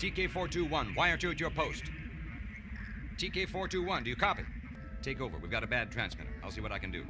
TK421, wire to at your post. TK421, do you copy? Take over. We've got a bad transmitter. I'll see what I can do.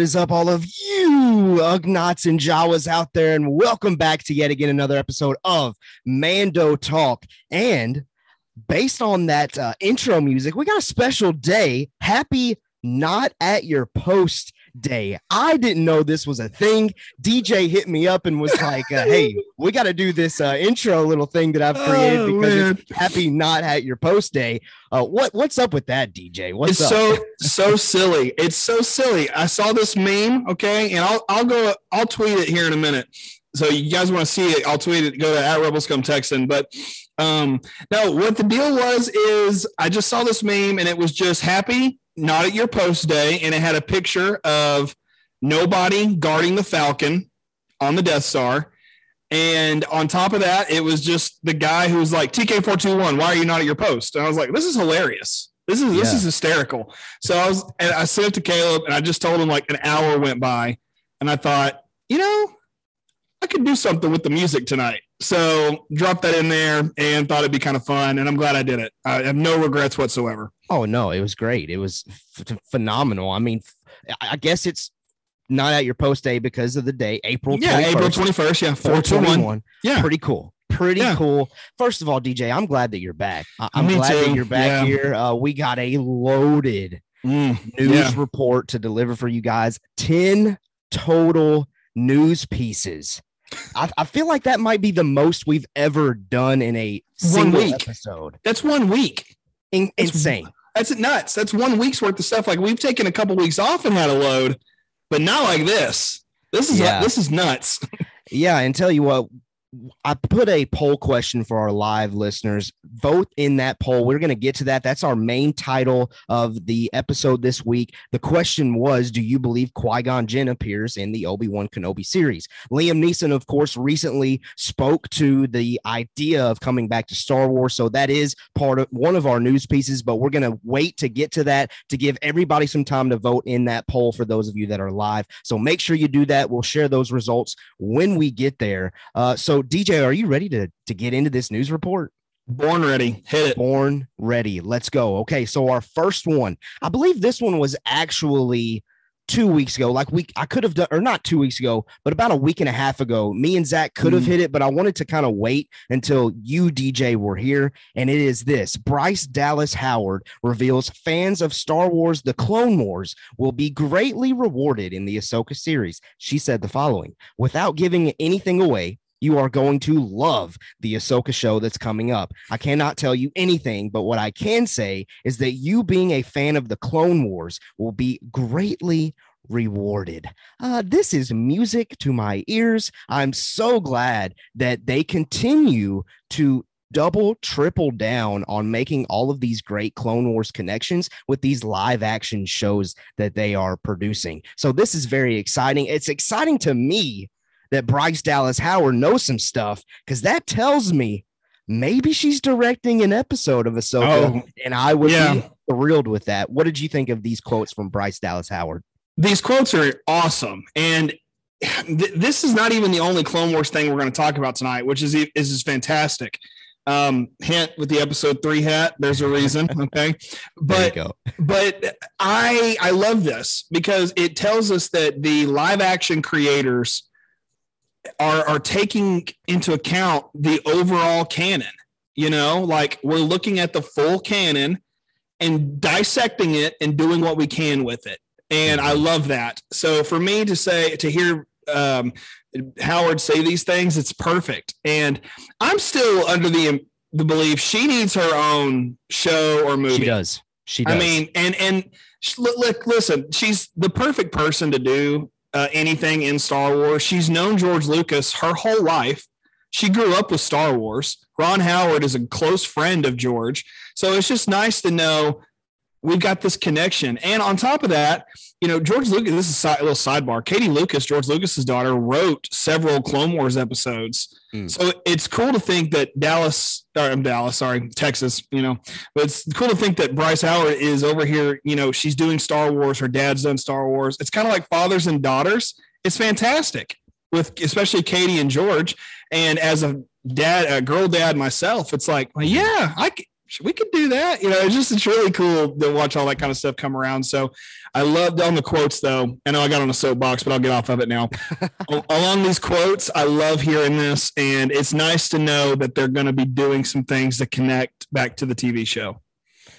What is up, all of you Ugnaughts and Jawas out there, and welcome back to yet again another episode of Mando Talk. And based on that uh, intro music, we got a special day. Happy Not at Your Post Day. I didn't know this was a thing. DJ hit me up and was like, uh, "Hey, we got to do this uh, intro little thing that I've created Oh, because man. it's Happy Not at Your Post Day." Uh, what what's up with that, DJ? What's it's up? so so silly. It's so silly. I saw this meme, okay, and I'll I'll go I'll tweet it here in a minute. So you guys want to see it? I'll tweet it. Go to at Rebels Come Texan. But um, no, what the deal was is I just saw this meme and it was just happy not at your post day, and it had a picture of nobody guarding the Falcon on the Death Star. And on top of that, it was just the guy who was like TK421, why are you not at your post? And I was like, this is hilarious. This is this Yeah. is hysterical. So I was and I sent it to Caleb and I just told him like an hour went by and I thought, you know, I could do something with the music tonight. So dropped that in there and thought it'd be kind of fun. And I'm glad I did it. I have no regrets whatsoever. Oh no, it was great. It was f- phenomenal. I mean, I guess it's not at your post day because of the day, April. yeah, 21st, April 21st. Yeah, 421. 421. Yeah. Pretty cool. Pretty Yeah. cool. First of all, DJ, I'm glad that you're back. I- I'm Me glad that you're back Yeah. here. Uh, we got a loaded Mm, news yeah. report to deliver for you guys. 10 total news pieces. I, I feel like that might be the most we've ever done in a One single week. episode. That's one week. In- That's- insane. That's nuts. That's one week's worth of stuff. Like we've taken a couple weeks off and had a load, but not like this. This is Yeah. this is nuts. Yeah, and tell you what, I put a poll question for our live listeners. Vote in that poll. We're going to get to that. That's our main title of the episode this week. The question was Do you believe Qui Gon Jinn appears in the Obi Wan Kenobi series? Liam Neeson, of course, recently spoke to the idea of coming back to Star Wars. So that is part of one of our news pieces, but we're going to wait to get to that to give everybody some time to vote in that poll for those of you that are live. So make sure you do that. We'll share those results when we get there. Uh, so, DJ, are you ready to, to get into this news report? Born ready. Hit it. Born ready. Let's go. Okay, so our first one, I believe this one was actually two weeks ago. Like we, I could have done, or not two weeks ago, but about a week and a half ago. Me and Zach could have Mhm. hit it, but I wanted to kind of wait until you, DJ, were here. And it is this: Bryce Dallas Howard reveals fans of Star Wars: The Clone Wars will be greatly rewarded in the Ahsoka series. She said the following, without giving anything away. You are going to love the Ahsoka show that's coming up. I cannot tell you anything, but what I can say is that you being a fan of the Clone Wars will be greatly rewarded. Uh, this is music to my ears. I'm so glad that they continue to double, triple down on making all of these great Clone Wars connections with these live action shows that they are producing. So this is very exciting. It's exciting to me that Bryce Dallas Howard knows some stuff because that tells me maybe she's directing an episode of Ahsoka, Oh, and I would yeah. be thrilled with that. What did you think of these quotes from Bryce Dallas Howard? These quotes are awesome. And th- this is not even the only Clone Wars thing we're going to talk about tonight, which is is, is fantastic. Um, hint with the episode three hat. There's a reason. Okay. But there you go. but I I love this because it tells us that the live action creators are are taking into account the overall canon. You know, like we're looking at the full canon and dissecting it and doing what we can with it. And I love that. So for me to say to hear um, Howard say these things, it's perfect. And I'm still under the the belief she needs her own show or movie. She does. She does. I mean, and and look, look, listen, she's the perfect person to do uh, anything in Star Wars. She's known George Lucas her whole life. she grew up with Star Wars. Ron Howard is a close friend of George. So it's just nice to know we've got this connection. And on top of that, you know, George Lucas, this is a little sidebar. Katie Lucas, George Lucas's daughter, wrote several Clone Wars episodes. Mm. So it's cool to think that Dallas, or I'm Dallas, sorry, Texas, you know, but it's cool to think that Bryce Howard is over here. You know, she's doing Star Wars. Her dad's done Star Wars. It's kind of like fathers and daughters. It's fantastic with especially Katie and George. And as a dad, a girl dad myself, it's like, well, yeah, I we could do that. You know, it's just it's really cool to watch all that kind of stuff come around. So I loved on the quotes though. I know I got on a soapbox, but I'll get off of it now. Along these quotes, I love hearing this, and it's nice to know that they're going to be doing some things that connect back to the TV show.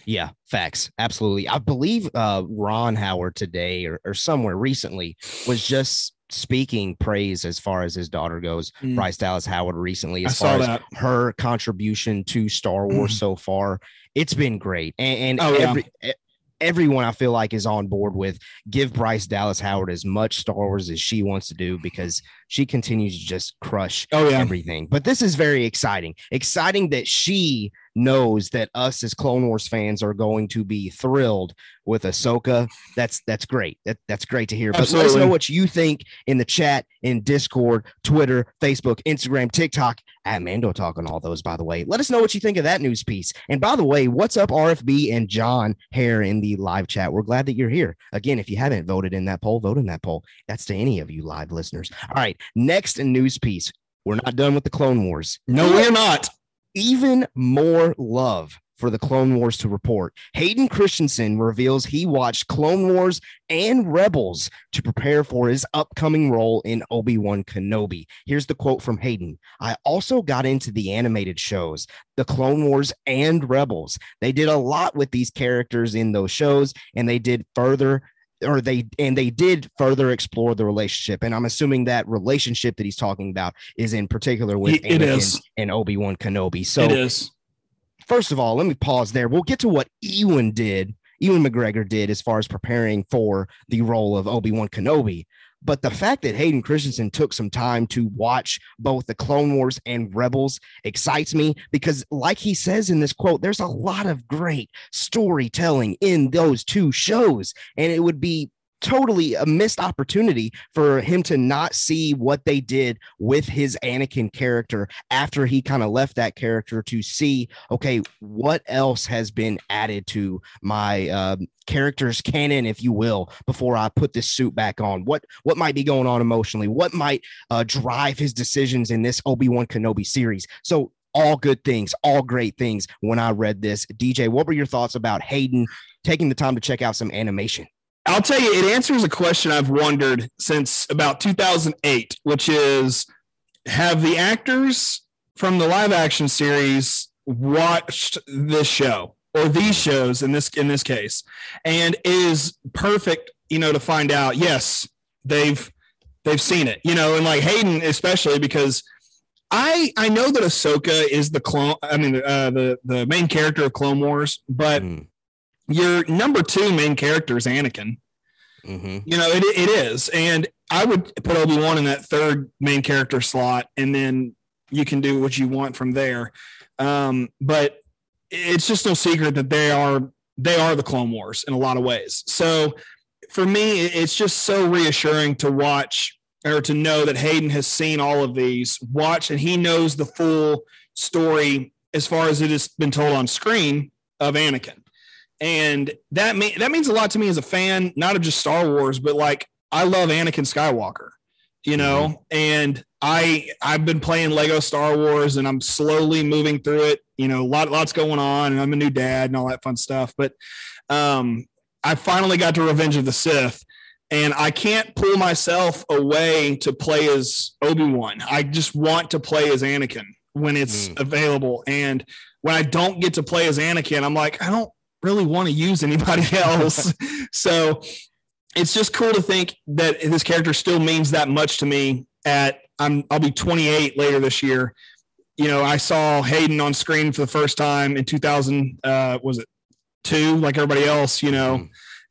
Yeah, facts. Absolutely. I believe uh, Ron Howard today or, or somewhere recently was just speaking praise as far as his daughter goes. Mm. Bryce Dallas Howard recently, as far as her contribution to Star Wars mm. so far, it's been great. And, and oh, every yeah. Everyone I feel like is on board with give Bryce Dallas Howard as much Star Wars as she wants to do because she continues to just crush oh, yeah. everything. But this is very exciting. Exciting that she knows that us as Clone Wars fans are going to be thrilled with Ahsoka. That's that's great. That, that's great to hear. But Absolutely. let us know what you think in the chat, in Discord, Twitter, Facebook, Instagram, TikTok, at Mando Talk on all those, by the way. Let us know what you think of that news piece. And by the way, what's up, RFB and John Hare in the live chat? We're glad that you're here. Again, if you haven't voted in that poll, vote in that poll. That's to any of you live listeners. All right. Next news piece. We're not done with the Clone Wars. No, we're not even more love for the Clone Wars to report. Hayden Christensen reveals he watched Clone Wars and Rebels to prepare for his upcoming role in Obi Wan Kenobi. Here's the quote from Hayden I also got into the animated shows, the Clone Wars and Rebels. They did a lot with these characters in those shows, and they did further or they and they did further explore the relationship and i'm assuming that relationship that he's talking about is in particular with it, Anakin is. and obi-wan kenobi so it is first of all let me pause there we'll get to what ewan did ewan mcgregor did as far as preparing for the role of obi-wan kenobi but the fact that Hayden Christensen took some time to watch both the Clone Wars and Rebels excites me because, like he says in this quote, there's a lot of great storytelling in those two shows. And it would be totally a missed opportunity for him to not see what they did with his Anakin character after he kind of left that character to see, okay, what else has been added to my uh, character's canon, if you will, before I put this suit back on? What what might be going on emotionally? What might uh, drive his decisions in this Obi Wan Kenobi series? So all good things, all great things. When I read this, DJ, what were your thoughts about Hayden taking the time to check out some animation? I'll tell you, it answers a question I've wondered since about 2008, which is have the actors from the live action series watched this show or these shows in this in this case? And is perfect you know to find out yes they've they've seen it you know and like hayden especially because i i know that ahsoka is the clone i mean uh, the the main character of clone wars but mm your number two main character is Anakin. Mm-hmm. You know, it, it is. And I would put Obi Wan in that third main character slot, and then you can do what you want from there. Um, but it's just no secret that they are they are the Clone Wars in a lot of ways. So for me, it's just so reassuring to watch or to know that Hayden has seen all of these, watch, and he knows the full story as far as it has been told on screen of Anakin and that mean that means a lot to me as a fan, not of just Star Wars, but like I love Anakin Skywalker, you know, mm-hmm. and I I've been playing Lego Star Wars and I'm slowly moving through it. You know, lot lots going on, and I'm a new dad and all that fun stuff. But um, I finally got to Revenge of the Sith, and I can't pull myself away to play as Obi Wan. I just want to play as Anakin when it's mm. available, and when I don't get to play as Anakin, I'm like, I don't really want to use anybody else. so it's just cool to think that this character still means that much to me. At I'm I'll be 28 later this year. You know, I saw Hayden on screen for the first time in 2000. Uh, was it two? Like everybody else, you know. Mm-hmm.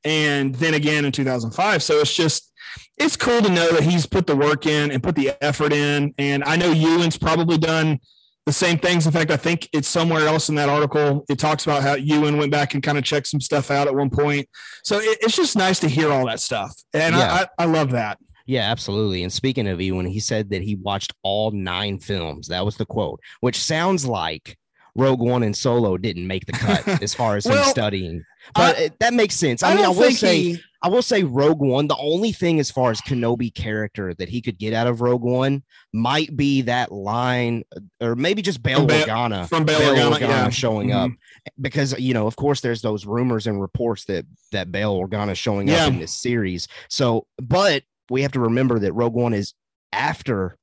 and then again in 2005. So it's just it's cool to know that he's put the work in and put the effort in. And I know Ewan's probably done the same things. In fact, I think it's somewhere else in that article. It talks about how Ewan went back and kind of checked some stuff out at one point. So it, it's just nice to hear all that stuff. And Yeah. I, I, I love that. Yeah, absolutely. And speaking of Ewan, he said that he watched all nine films. That was the quote, which sounds like Rogue One and Solo didn't make the cut as far as him studying. But it, that makes sense. I, mean, I will say, he- I will say, Rogue One. The only thing as far as Kenobi character that he could get out of Rogue One might be that line, or maybe just Bail From Organa from Bail Organa, yeah. showing up Mm-hmm. because you know, of course, there's those rumors and reports that that Bail Organa is showing Yeah. up in this series. So, but we have to remember that Rogue One is after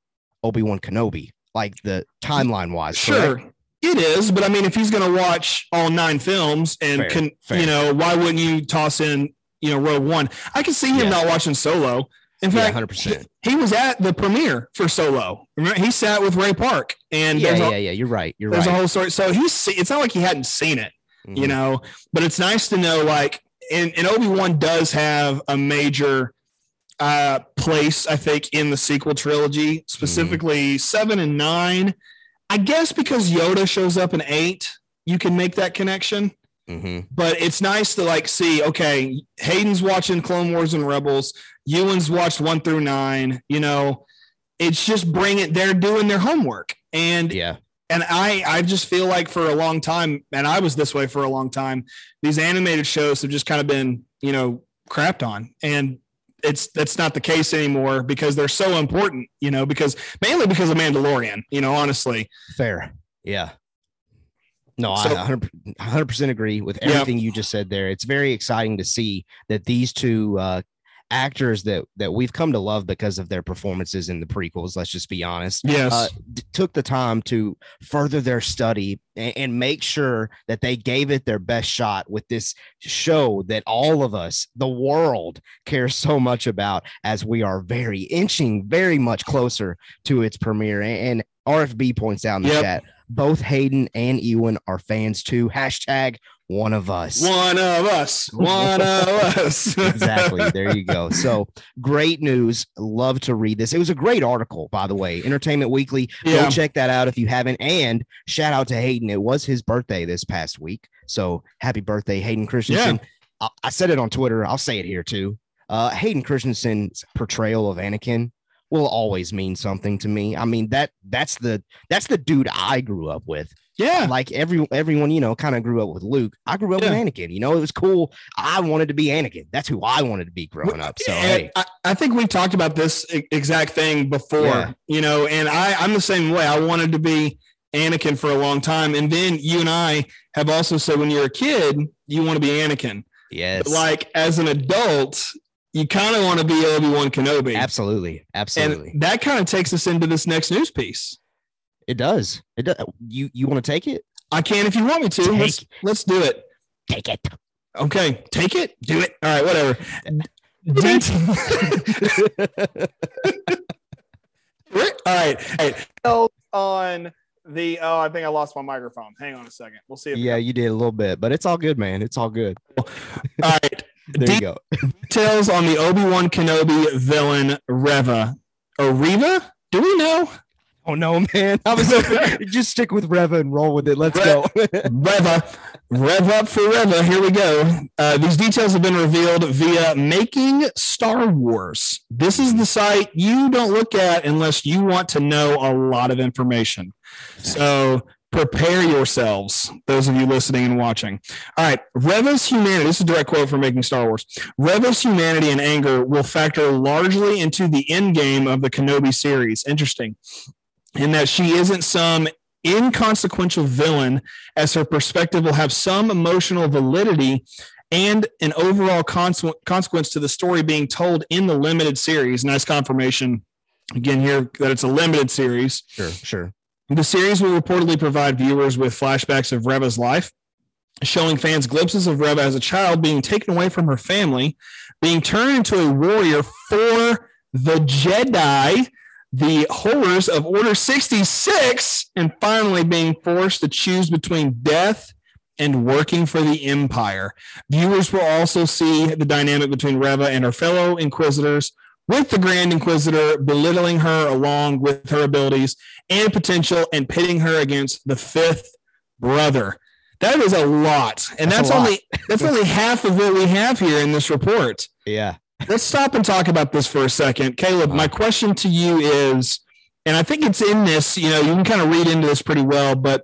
Obi Wan Kenobi, like the timeline wise. Sure. It is, but I mean, if he's going to watch all nine films and Fair, can, fair. you know, why wouldn't you toss in, you know, Rogue One? I can see him Yeah. not watching Solo. In Yeah, fact, hundred percent. he was at the premiere for Solo. Remember, he sat with Ray Park, and Yeah, yeah, a, yeah. You're right. You're right. there's right. a whole story. So he's, it's not like he hadn't seen it, you Mhm. know, but it's nice to know, like, and, and Obi Wan does have a major uh place, I think, in the sequel trilogy, specifically seven and nine. I guess because Yoda shows up in eight, you can make that connection. Mhm. But it's nice to like see, okay, Hayden's watching Clone Wars and Rebels, Ewan's watched one through nine, you know, it's just bring it, they're doing their homework. And Yeah. and I I just feel like for a long time, and I was this way for a long time, these animated shows have just kind of been, you know, crapped on. And it's that's not the case anymore because they're so important, you know, because mainly because of Mandalorian, you know, honestly. Fair. Yeah. No, So- I 100 100% agree with Yeah. everything you just said there. It's very exciting to see that these two uh, actors that that we've come to love because of their performances in the prequels, let's just be honest, Yes. uh, d- took the time to further their study and, and make sure that they gave it their best shot with this show that all of us, the world, cares so much about as we are very inching very much closer to its premiere. And, and RFB points out in the Yep. chat, both Hayden and Ewan are fans too. Hashtag one of us. one of us. One of us. exactly. There you go. So great news. Love to read this. It was a great article, by the way. Entertainment Weekly. Yeah. Go check that out if you haven't. And shout out to Hayden. It was his birthday this past week. So happy birthday, Hayden Christensen. I, I said it on Twitter. I'll say it here too. Uh, Hayden Christensen's portrayal of Anakin will always mean something to me. I mean that that's the that's the dude I grew up with Yeah. like every everyone you know kind of grew up with Luke. I grew up Yeah. with Anakin. You know, it was cool. I wanted to be Anakin. That's who I wanted to be growing up. So hey, I, I think we talked about this exact thing before, Yeah. you know, and I, I'm the same way. I wanted to be Anakin for a long time. And then you and I have also said when you're a kid, you want to be Anakin. yes, But like as an adult, you kind of want to be Obi-Wan Kenobi. absolutely, absolutely, And that kind of takes us into this next news piece. it does. It does. You you want to take it? I can if you want me to. Take- Let's let's do it. Take it. Okay, take it, do it. All right, whatever. All right. Hey, on the oh, I think I lost my microphone. Hang on a second. We'll see if yeah, you did a little bit, but it's all good, man. It's all good. all right. There you go. Details on the Obi-Wan Kenobi villain Reva. Or Reva? Do we know? Oh no, man! I was just stick with Reva and roll with it. Let's Re- go. Reva. Rev up for Reva. Here we go. Uh, these details have been revealed via Making Star Wars. This is the site you don't look at unless you want to know a lot of information. So prepare yourselves, those of you listening and watching. All right. Reva's humanity, this is a direct quote from Making Star Wars. Reva's humanity and anger will factor largely into the end game of the Kenobi series. Interesting. In that she isn't some inconsequential villain, as her perspective will have some emotional validity and an overall conse- consequence to the story being told in the limited series. Nice confirmation again here that it's a limited series. sure, sure. The series will reportedly provide viewers with flashbacks of Reva's life, showing fans glimpses of Reva as a child being taken away from her family, being turned into a warrior for the Jedi, the horrors of Order 66, and finally being forced to choose between death and working for the Empire. Viewers will also see the dynamic between Reva and her fellow Inquisitors, with the Grand Inquisitor belittling her along with her abilities and potential and pitting her against the fifth brother. That is a lot. And That's that's, lot. only that's only half of what we have here in this report. Yeah. Let's stop and talk about this for a second. Caleb, my question to you is, and I think it's in this, you know, you can kind of read into this pretty well, but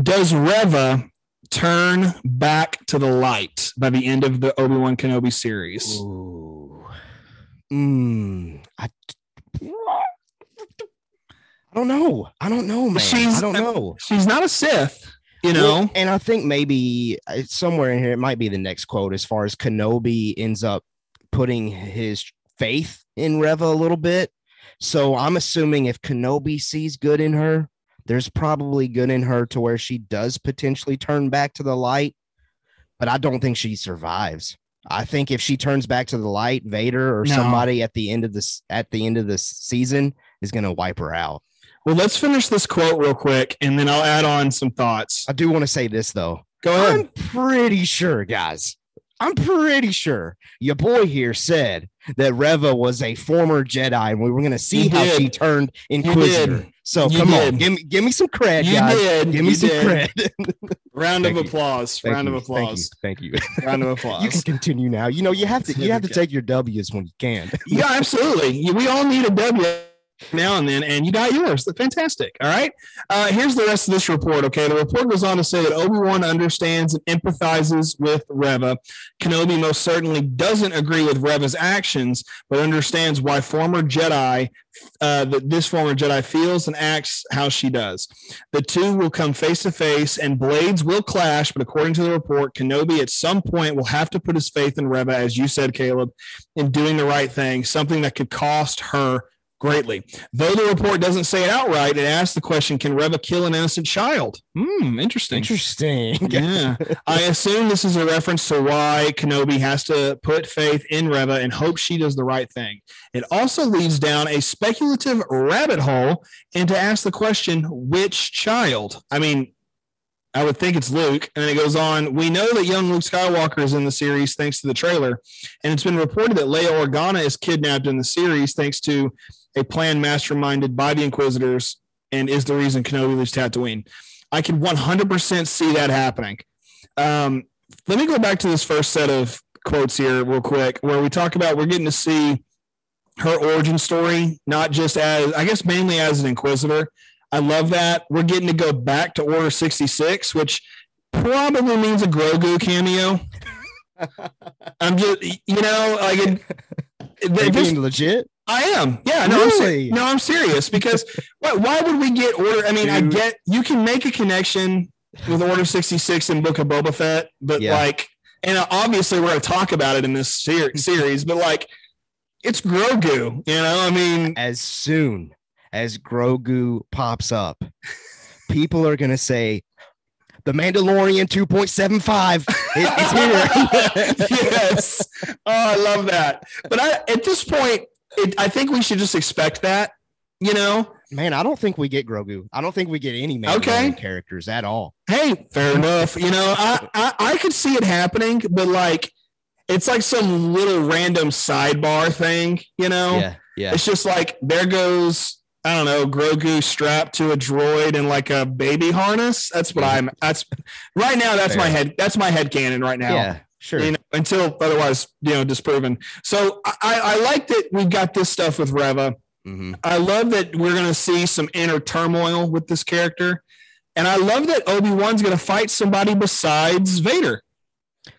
does Reva turn back to the light by the end of the Obi-Wan Kenobi series? Ooh. Mm, I, I don't know. I don't know, man. I She's- don't know. She's not a Sith, you know. Well, and I think maybe uh, somewhere in here it might be the next quote as far as Kenobi ends up putting his faith in Reva a little bit. So I'm assuming if Kenobi sees good in her, there's probably good in her to where she does potentially turn back to the light. But I don't think she survives. I think if she turns back to the light, Vader or No. somebody at the end of this at the end of this season is going to wipe her out. well, let's finish this quote real quick, and then I'll add on some thoughts. I do want to say this though. Go ahead. I'm pretty sure, guys. I'm pretty sure your boy here said that Reva was a former Jedi, and we were going to see how did. she turned Inquisitor. So You come did. on, give me give me some cred, You guys. did. Give me You some did. cred. Round of applause. Thank Round you, of applause. Thank you. Thank you. Round of applause. you can continue now. You know you have to you have to take your W's when you can. yeah, absolutely. We all need a W now and then, and you got yours. Fantastic. All right. Uh, here's the rest of this report. Okay. The report goes on to say that Obi Wan understands and empathizes with Reva. Kenobi most certainly doesn't agree with Reva's actions, but understands why former Jedi, uh, that this former Jedi feels and acts how she does. The two will come face to face, and blades will clash. But according to the report, Kenobi at some point will have to put his faith in Reva, as you said, Caleb in doing the right thing, something that could cost her greatly. Though the report doesn't say it outright, it asks the question Can Reva kill an innocent child? Hmm, interesting. Interesting. Yeah. I assume this is a reference to why Kenobi has to put faith in Reva and hope she does the right thing. It also leads down a speculative rabbit hole and to ask the question, which child? I mean, I would think it's Luke. And then it goes on. We know that young Luke Skywalker is in the series thanks to the trailer. And it's been reported that Leia Organa is kidnapped in the series thanks to a plan masterminded by the Inquisitors and is the reason Kenobi leaves Tatooine. I can 100% see that happening. Um, let me go back to this first set of quotes here, real quick, where we talk about we're getting to see her origin story, not just as, I guess, mainly as an Inquisitor. I love that. We're getting to go back to Order 66, which probably means a Grogu cameo. I'm just, you know, like it, Are you this- being legit? I am. Yeah, no, I'm ser- no, I'm serious because why, why would we get order? I mean, I get you can make a connection with Order 66 and Book of Boba Fett, but Yeah. like, and obviously we're going to talk about it in this ser- series, but like, it's Grogu, you know? I mean, as soon as Grogu pops up, people are going to say, the Mandalorian 2.75 is, is here. yes. Oh, I love that. But I, at this point, it, I think we should just expect that, you know? Man, I don't think we get Grogu. I don't think we get any Mandalorian Okay. characters at all. Hey, fair enough. You know, I, I I could see it happening, but like it's like some little random sidebar thing, you know? Yeah, yeah. It's just like there goes I don't know, Grogu strapped to a droid in like a baby harness. That's what I'm that's right now, that's my Fair. head that's my head canon right now. Yeah, sure. You know, until otherwise, you know, disproven. So I, I like that we've got this stuff with Reva. Mhm. I love that we're going to see some inner turmoil with this character. And I love that Obi Wan's going to fight somebody besides Vader.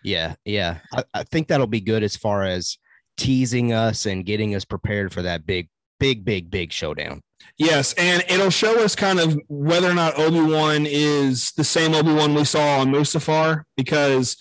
Yeah, yeah. I, I think that'll be good as far as teasing us and getting us prepared for that big, big, big, big showdown. Yes. And it'll show us kind of whether or not Obi Wan is the same Obi Wan we saw on Mustafar. Because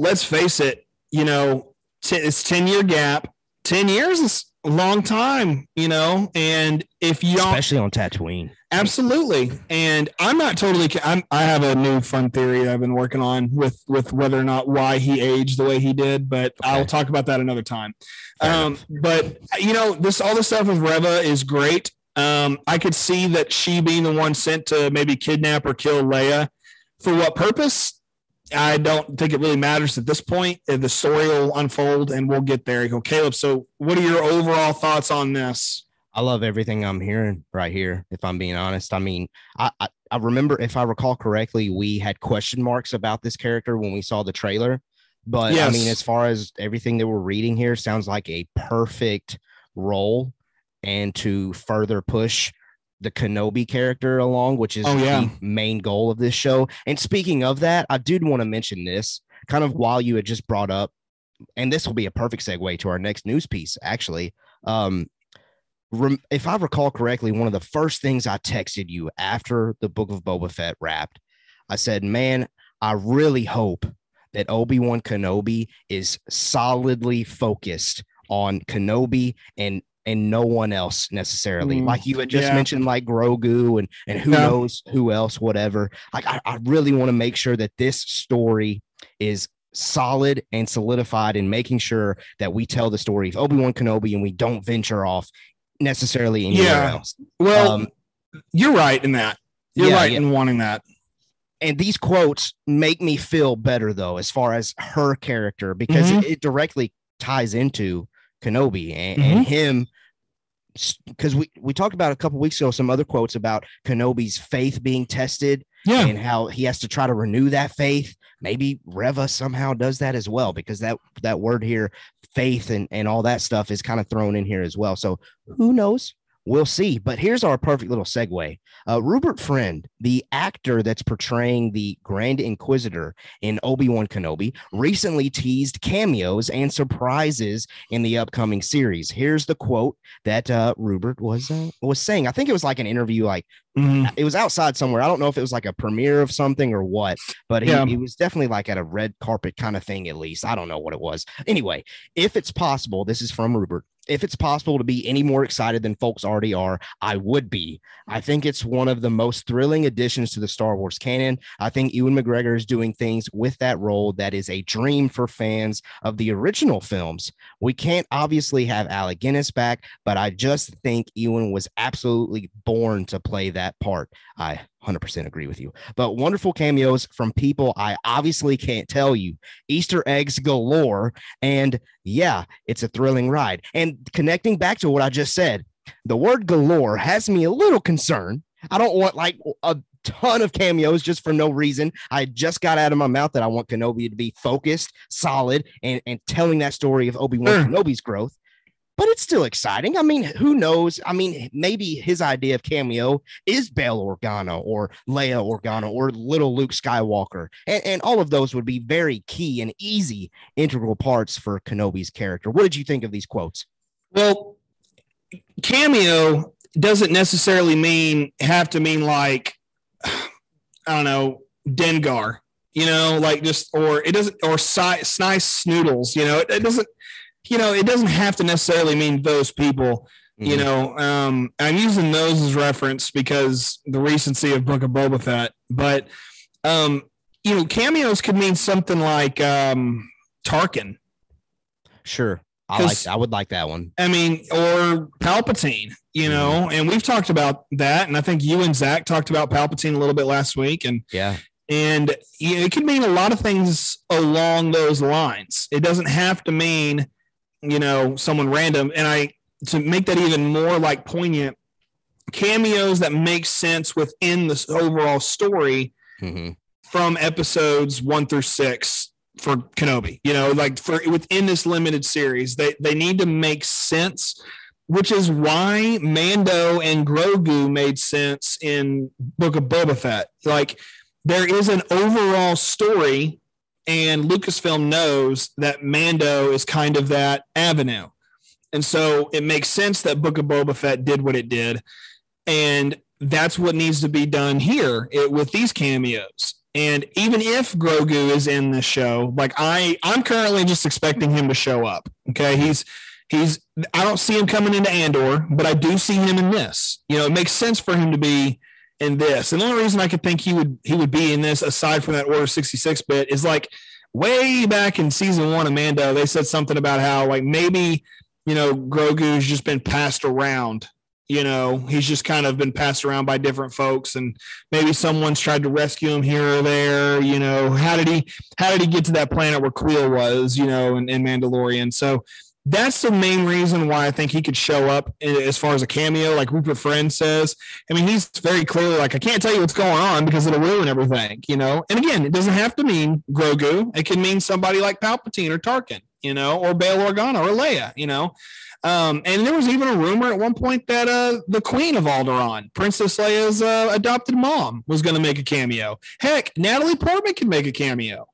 let's face it, you know, t- it's 10 year gap. 10 years is a long time, you know. And if you Especially on Tatooine. Absolutely, and I'm not totally. I'm, I have a new fun theory that I've been working on with with whether or not why he aged the way he did, but I'll talk about that another time. Um, but you know, this all the stuff with Reva is great. Um, I could see that she being the one sent to maybe kidnap or kill Leia. For what purpose? I don't think it really matters at this point. The story will unfold and we'll get there. Go, Caleb. So, what are your overall thoughts on this? I love everything I'm hearing right here. If I'm being honest, I mean, I, I I remember if I recall correctly, we had question marks about this character when we saw the trailer. But I mean, as far as everything that we're reading here, sounds like a perfect role and to further push the Kenobi character along, which is Oh, yeah. the main goal of this show. And speaking of that, I did want to mention this kind of while you had just brought up, and this will be a perfect segue to our next news piece, actually. Um, rem- if I recall correctly, one of the first things I texted you after the Book of Boba Fett wrapped, I said, "Man, I really hope that Obi Wan Kenobi is solidly focused on Kenobi and." And no one else necessarily, Mm, like you had just yeah. mentioned, like Grogu and and who Yeah. knows who else, whatever. Like I, I really want to make sure that this story is solid and solidified in making sure that we tell the story of Obi Wan Kenobi and we don't venture off necessarily anywhere Yeah. else. Well, Um, you're right in that. You're Yeah, right in wanting that. and these quotes make me feel better though, as far as her character, because Mhm. it, it directly ties into Kenobi and, and Mhm. him. Because we, we talked about a couple weeks ago some other quotes about Kenobi's faith being tested Yeah. and how he has to try to renew that faith. Maybe Reva somehow does that as well, because that that word here, faith and and all that stuff is kind of thrown in here as well. So who knows? We'll see. But here's our perfect little segue. Uh, Rupert Friend, the actor that's portraying the Grand Inquisitor in Obi Wan Kenobi, recently teased cameos and surprises in the upcoming series. Here's the quote that uh, Rupert was uh, was saying. I think it was like an interview, like Mhm. it was outside somewhere. I don't know if it was like a premiere of something or what, but he, Yeah. he was definitely like at a red carpet kind of thing, at least. I don't know what it was. Anyway, if it's possible, this is from Rupert. If it's possible to be any more excited than folks already are, I would be. I think it's one of the most thrilling additions to the Star Wars canon. I think Ewan McGregor is doing things with that role that is a dream for fans of the original films. We can't obviously have Alec Guinness back, but I just think Ewan was absolutely born to play that part. I 100% agree with you. But wonderful cameos from people I obviously can't tell you. Easter eggs galore. And yeah, it's a thrilling ride. And connecting back to what I just said, the word galore has me a little concerned. I don't want like a ton of cameos just for no reason. I just got out of my mouth that I want Kenobi to be focused, solid, and, and telling that story of Obi Wan Sure. Mm. Kenobi's growth. But it's still exciting. I mean, who knows? I mean, maybe his idea of cameo is Bail Organa or Leia Organa or little Luke Skywalker. And, and all of those would be very key and easy integral parts for Kenobi's character. What did you think of these quotes? Well, cameo doesn't necessarily mean have to mean like I don't know Dengar, you know, like just or it doesn't or si- Snice Snootles, you know, it, it doesn't, you know, it doesn't have to necessarily mean those people. You Mhm. know, um, I'm using those as reference because the recency of Book of Boba Fett, but um, you know, cameos could mean something like um, Tarkin. Sure. I like I would like that one. I mean, or Palpatine, you know, and we've talked about that, and I think you and Zach talked about Palpatine a little bit last week, and Yeah. and it could mean a lot of things along those lines. It doesn't have to mean, you know, someone random. And I to make that even more like poignant, cameos that make sense within this overall story Mhm. from episodes one through six for Kenobi. You know, like for within this limited series, they they need to make sense, which is why Mando and Grogu made sense in Book of Boba Fett. Like there is an overall story, and Lucasfilm knows that Mando is kind of that avenue. And so it makes sense that Book of Boba Fett did what it did. And that's what needs to be done here it, with these cameos. And even if Grogu is in the show, like I, I'm currently just expecting him to show up. Okay, he's he's. I don't see him coming into Andor, but I do see him in this. You know, it makes sense for him to be in this. And the only reason I could think he would he would be in this, aside from that Order 66 bit, is like way back in season one of Mando, they said something about how like maybe you know Grogu's just been passed around You know, he's just kind of been passed around by different folks, and maybe someone's tried to rescue him here or there. You know, how did he how did he get to that planet where Kuiil was? You know, in, in Mandalorian. So that's the main reason why I think he could show up as far as a cameo, like Rupert Friend says. I mean, he's very clearly like, I can't tell you what's going on because it'll ruin everything, you know. And again, it doesn't have to mean Grogu. It can mean somebody like Palpatine or Tarkin, you know, or Bail Organa or Leia, you know. Um, and there was even a rumor at one point that uh, the Queen of Alderaan, Princess Leia's uh, adopted mom, was going to make a cameo. Heck, Natalie Portman could make a cameo.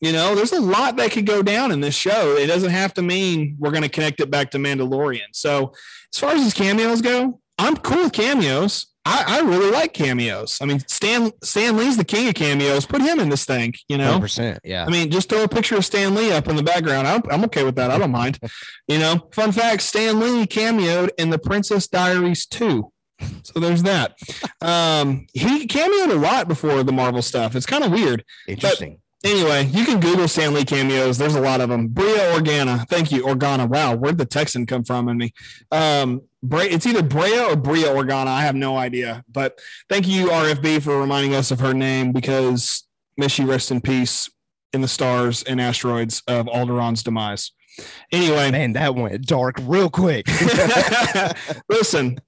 You know, there's a lot that could go down in this show. It doesn't have to mean we're going to connect it back to Mandalorian. So, as far as his cameos go, I'm cool with cameos. I, I really like cameos. I mean, Stan Stan Lee's the king of cameos. Put him in this thing. You know, percent. Yeah. I mean, just throw a picture of Stan Lee up in the background. I'm, I'm okay with that. I don't mind. you know, fun fact: Stan Lee cameoed in the Princess Diaries two. So there's that. Um, he cameoed a lot before the Marvel stuff. It's kind of weird. Interesting. Anyway, you can Google Stan Lee cameos. There's a lot of them. Breha Organa. Thank you, Organa. Wow, where'd the Texan come from in me? Um, Brea, it's either Brea or Brea Organa. I have no idea. But thank you, RFB, for reminding us of her name because may she rest in peace in the stars and asteroids of Alderaan's demise. Anyway, man, that went dark real quick. Listen,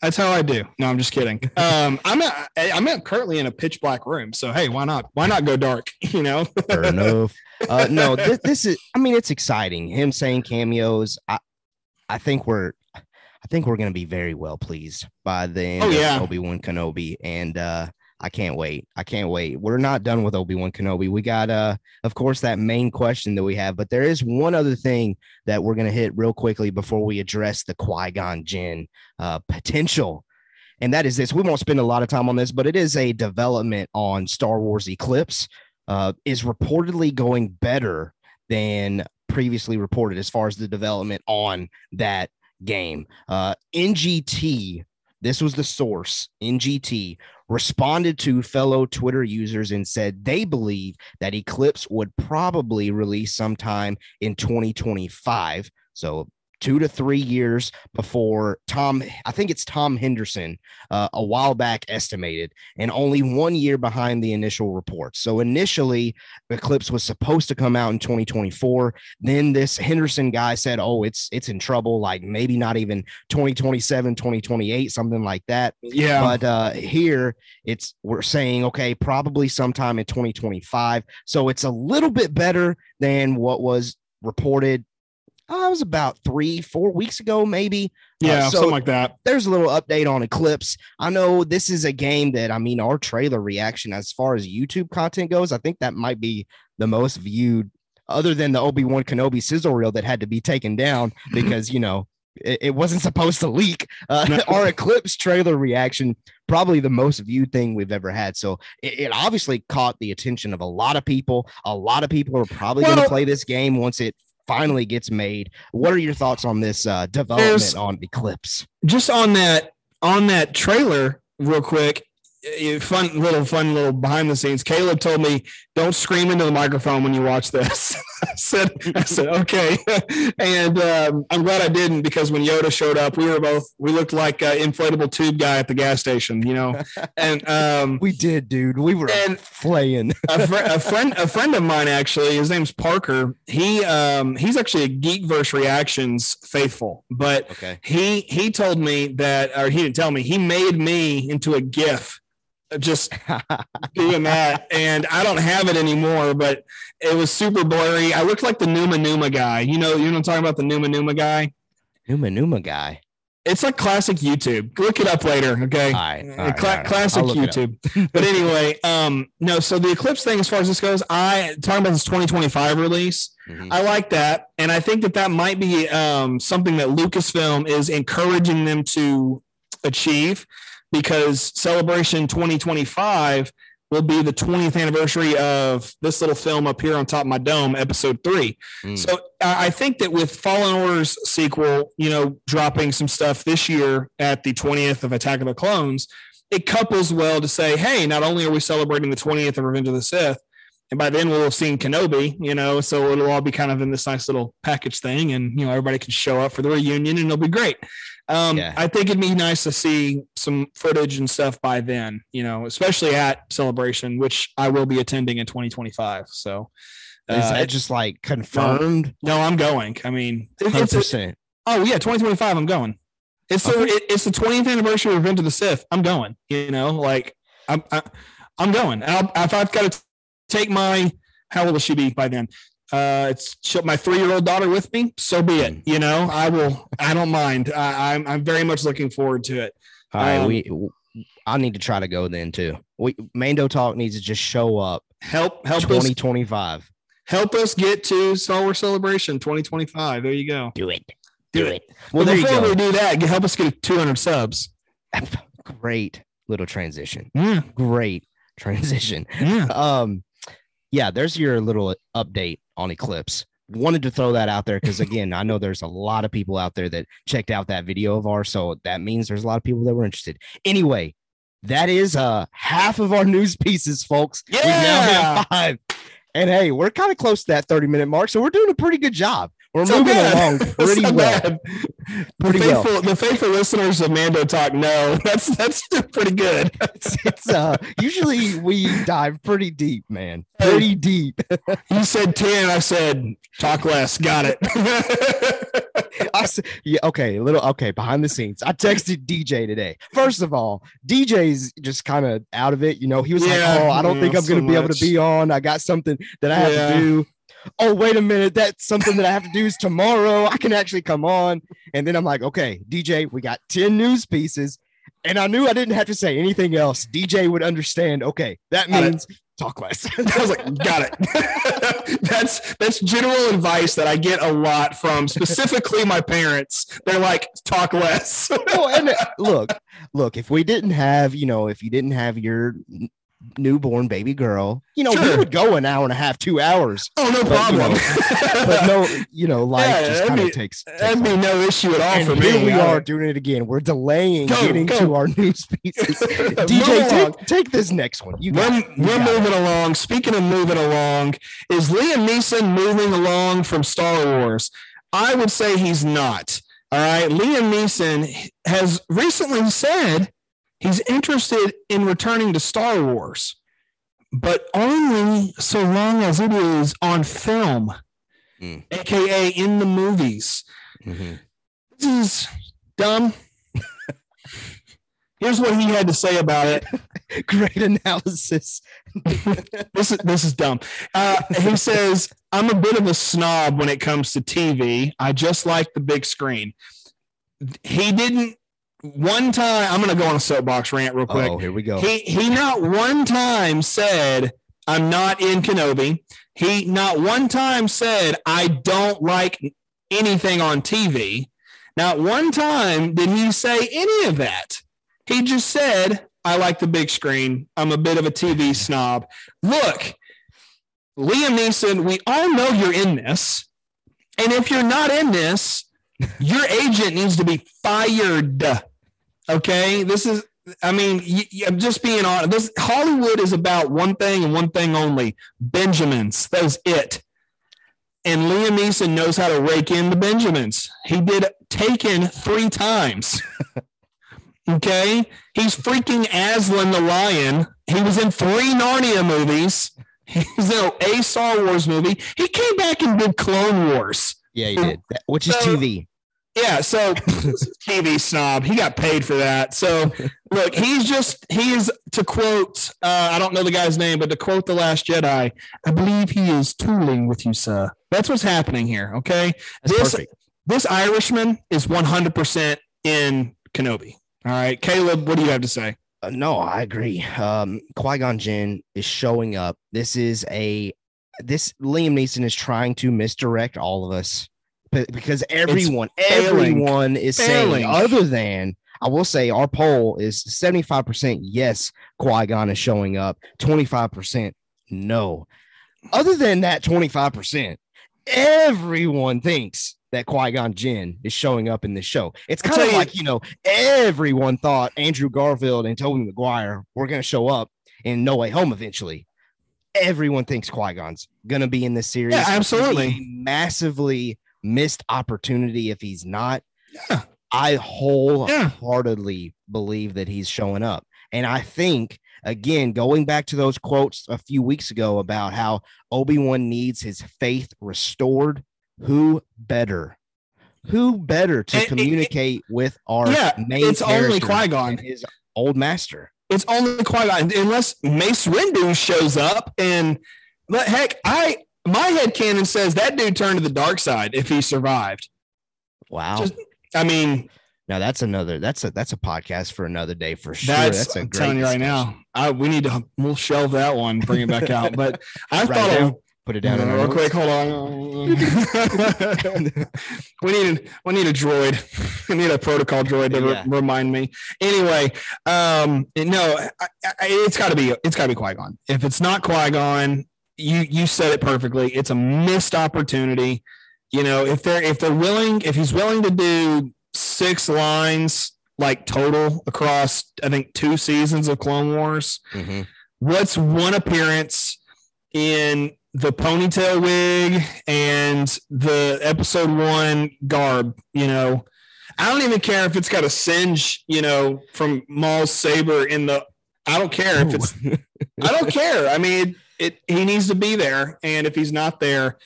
that's how I do. No, I'm just kidding. Um, I'm at, I'm at currently in a pitch black room, so hey, why not? Why not go dark? You know. Fair enough. Uh, no, this, this is. I mean, it's exciting. Him saying cameos. I, I think we're, I think we're going to be very well pleased by the end oh, yeah. Obi Wan Kenobi, and uh, I can't wait. I can't wait. We're not done with Obi Wan Kenobi. We got, uh, of course, that main question that we have, but there is one other thing that we're gonna hit real quickly before we address the Qui Gon Jinn uh, potential, and that is this. We won't spend a lot of time on this, but it is a development on Star Wars Eclipse. Uh, is reportedly going better than previously reported as far as the development on that game. Uh, NGT this was the source, NGT, responded to fellow Twitter users and said they believe that Eclipse would probably release sometime in 2025. So two to three years before Tom, I think it's Tom Henderson, uh, a while back estimated, and only one year behind the initial reports. So initially, Eclipse was supposed to come out in 2024. Then this Henderson guy said, "Oh, it's it's in trouble. Like maybe not even 2027, 2028, something like that." Yeah. But uh, here it's we're saying okay, probably sometime in 2025. So it's a little bit better than what was reported oh, it was about three, four weeks ago, maybe. Uh, yeah, uh, so something like that. There's a little update on Eclipse. I know this is a game that I mean, our trailer reaction as far as YouTube content goes, I think that might be the most viewed, other than the Obi Wan Kenobi sizzle reel that had to be taken down because you know it, it wasn't supposed to leak. Uh, no. Our Eclipse trailer reaction probably the most viewed thing we've ever had. So it, it, obviously caught the attention of a lot of people. A lot of people are probably well, going to play this game once it finally gets made. What are your thoughts on this uh, development There's, on Eclipse? Just on that on that trailer, real quick fun little fun little behind the scenes. Caleb told me, "Don't scream into the microphone when you watch this." I said, "I said okay," and um, I'm glad I didn't because when Yoda showed up, we were both we looked like an inflatable tube guy at the gas station, you know. And um, we did, dude. We were and playing. a, fr- a, friend, a friend of mine, actually, his name's Parker. He um, he's actually a Geekverse Reactions faithful, but okay. he he told me that, or he didn't tell me, he made me into a GIF just doing that. And I don't have it anymore, but it was super blurry. I looked like the Numa Numa guy. You know, you know I'm talking about the Numa Numa guy? Numa Numa guy. It's like classic YouTube. Look it up later, okay? All right, all right, Cla- all right. Classic YouTube. but anyway, um, no. So the Eclipse thing, as far as this goes, I talking about this 2025 release. Mm-hmm. I like that, and I think that that might be um, something that Lucasfilm is encouraging them to achieve because Celebration 2025 will be the 20th anniversary of this little film up here on top of my dome, episode three. Mm. So I think that with Fallen Orders sequel, you know, dropping some stuff this year at the 20th of Attack of the Clones, it couples well to say, hey, not only are we celebrating the 20th of Revenge of the Sith, and by then we'll have seen Kenobi, you know, so it'll all be kind of in this nice little package thing, and you know everybody can show up for the reunion, and it'll be great. Um, Yeah. I think it'd be nice to see some footage and stuff by then, you know, especially at Celebration, which I will be attending in 2025. So, Is uh, that just like confirmed? no, I'm going. I mean, it- it's a, oh yeah, 2025. I'm going. It's the Okay. it, it's the 20th anniversary of Revenge of the Sith. I'm going. You know, like I'm I, I'm going. I'll, if I've got to take my how old will she be by then? Uh, it's my three year old daughter with me. So be it. You know, I will. I don't mind. I, I'm I'm very much looking forward to it. All right, Um, we. I need to try to go then too. We Mando Talk needs to just show up Help help us 2025. help us get to Star Wars Celebration 2025. There you go. Do it. Do it. Well, But there you before we do that, help us get 200 subs. Great little transition. Yeah, Great transition. yeah. Um, yeah, there's your little update on Eclipse. Wanted to throw that out there because again, I know there's a lot of people out there that checked out that video of ours, so that means there's a lot of people that were interested. Anyway, that is uh half of our news pieces, folks. We've now Yeah. five. And hey, we're kind of close to that 30 minute mark, so we're doing a pretty good job. We're So moving bad. along pretty So well. bad. Pretty the well. faithful, The faithful listeners of Mando Talk know that's that's pretty good. It's, it's, uh usually we dive pretty deep, man. Pretty deep. You said 10, I said talk less. Got it. I s- yeah, okay, a little okay, behind the scenes. I texted DJ today. First of all, DJ's just kind of out of it. You know, he was Yeah, like, Oh, I don't think I'm gonna be able to be on. I got something that I have Yeah. to do. Oh, wait a minute, that's something that I have to do is tomorrow. I can actually come on. And then I'm like, okay, DJ, we got 10 news pieces. And I knew I didn't have to say anything else. DJ would understand. Okay, that means talk less. I was like, got it. that's that's general advice that I get a lot from specifically my parents. They're like, talk less. well, and look, look, if we didn't have, you know, if you didn't have your newborn baby girl, you know, we would go an hour and a half, two hours. oh, no But, you problem. know, But no, you know, life Yeah, just kind of takes. takes That'd be no issue at all and for here me. we are doing it again. We're delaying Go, getting go. to our news pieces. DJ, take, take this next one. You we're. You we're got it. moving along. Speaking of moving along, is Liam Neeson moving along from Star Wars? I would say he's not. All right. Liam Neeson has recently said he's interested in returning to Star Wars, but only so long as it is on film, Mm. aka in the movies. Mhm. This is dumb. Here's what he had to say about it. Great analysis. this is this is dumb. Uh, he says, "I'm a bit of a snob when it comes to TV. I just like the big screen." He didn't one time. I'm going to go on a soapbox rant real quick. Oh, here we go. He he not one time said, "I'm not in Kenobi." He not one time said, "I don't like anything on TV." Not one time did he say any of that. He just said, I like the big screen. I'm a bit of a TV snob. Look, Liam Neeson, we all know you're in this. And if you're not in this, your agent needs to be fired. Okay. This is, I mean, y- y- I'm just being honest. This Hollywood is about one thing and one thing only Benjamins. That's it. And Liam Neeson knows how to rake in the Benjamins. He did Taken three times. Okay. He's freaking Aslan the Lion. He was in three Narnia movies. He's in a Star Wars movie. He came back and did Clone Wars. yeah, he did. Which is So- TV. Yeah, so TV snob. He got paid for that. So look, he's just he is to quote uh, I don't know the guy's name, but to quote the Last Jedi, I believe he is tooling with you, sir. That's what's happening here. Okay, That's this perfect. this Irishman is one hundred percent in Kenobi. All right, Caleb, what do you have to say? Uh, no, I agree. Um, Qui Gon Jinn is showing up. This is a this Liam Neeson is trying to misdirect all of us Be- because everyone, failing. everyone is Failing. saying other than I will say our poll is seventy five percent yes, Qui Gon is showing up. Twenty five percent no. Other than that, twenty five percent, everyone thinks that Qui Gon Jinn is showing up in this show. It's kind of like you know everyone thought Andrew Garfield and Tobey Maguire were going to show up in No Way Home eventually. Everyone thinks Qui Gon's going to be in this series. Yeah, It's gonna be absolutely. massively missed opportunity if he's not. Yeah. I wholeheartedly believe that he's showing up. And I think, again, going back to those quotes a few weeks ago about how Obi Wan needs his faith restored, who better? Who better to it- communicate with our Yeah, main it's only Qui-Gon. his old master? It's only Qui Gon unless Mace Windu shows up and but heck, I my head canon says that dude turned to the dark side if he survived. Wow. Just- I mean, now that's another that's a that's a podcast for another day for sure. that's, That's, a I'm great telling you right discussion. now. I we need to we'll shelve that one, bring it back out. But I thought down. Put it down our real quick. Hold on. we need a, we need a droid. we need a protocol droid to re- remind me. Anyway, um, no, I, I, it's got to be it's got to be Qui Gon. If it's not Qui Gon, you you said it perfectly. It's a missed opportunity. You know, if they're if they're willing, if he's willing to do six lines like total across, I think two seasons of Clone Wars Mhm. what's one appearance in the ponytail wig and the episode one garb you know i don't even care if it's got a singe you know from maul's saber in the i don't care if it's i don't care i mean it, it he needs to be there and if he's not there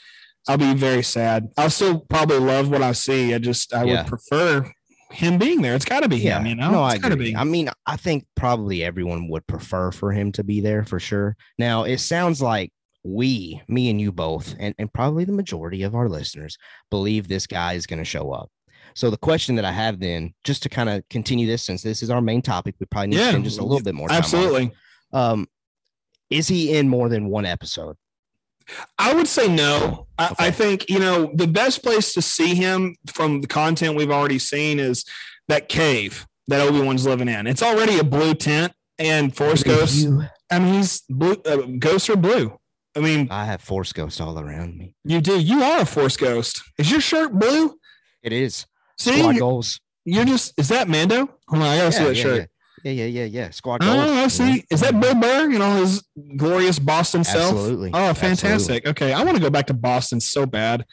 i'll be very sad i'll still probably love what i see i just i Yeah. would prefer him being there it's got to be him you know No, I it's gotta agree. be I mean, I think probably everyone would prefer for him to be there for sure. Now, it sounds like we, me and you both, and, and probably the majority of our listeners believe this guy is going to show up. So the question that I have then, just to kind of continue this, since this is our main topic, we probably need Yeah, to spend just a little bit more time. absolutely Um, is he in more than one episode? I would say no. I, Okay. I think you know the best place to see him from the content we've already seen is that cave that Obi Wan's living in. It's already a blue tent, and Force Ghost. You- I mean, he's blue. Uh, ghosts are blue. I mean, I have Force Ghost all around me. you do. You are a Force Ghost. Is your shirt blue? It is See, you're, goals. you're just. Is that Mando? Hold on, I gotta see that yeah, shirt. Yeah, yeah, yeah, yeah. Squad goals. Oh, I see. know? Is that Bill Burr? You know his glorious Boston self. Absolutely. Oh, Absolutely. fantastic. Okay. I want to go back to Boston so bad.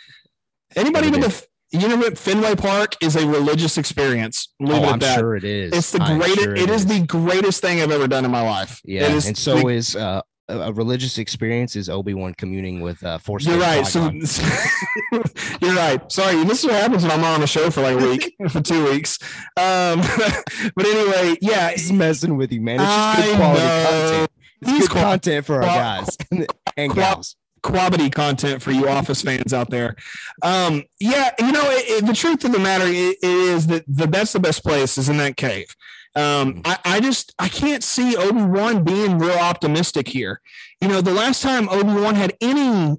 Anybody with the you know what Fenway Park is a religious experience. Leave Oh, it I'm that. sure it is. It's the I'm greatest sure it is the greatest thing I've ever done in my life. yeah, It is and so the- is uh, a religious experience is Obi Wan communing with uh, Force. you're right. So, you're right. Sorry, this is what happens when I'm on a show for like a week, for two weeks. Um, but anyway, yeah, He's messing with you, man. It's just good quality content. It's He's good qua- content for our guys and qua- gals. quality content for you office fans out there um yeah you know it, it- the truth of the matter i- is that the that's the best place is in that cave um I, I just i can't see obi-wan being real optimistic here. You know the last time obi-wan had any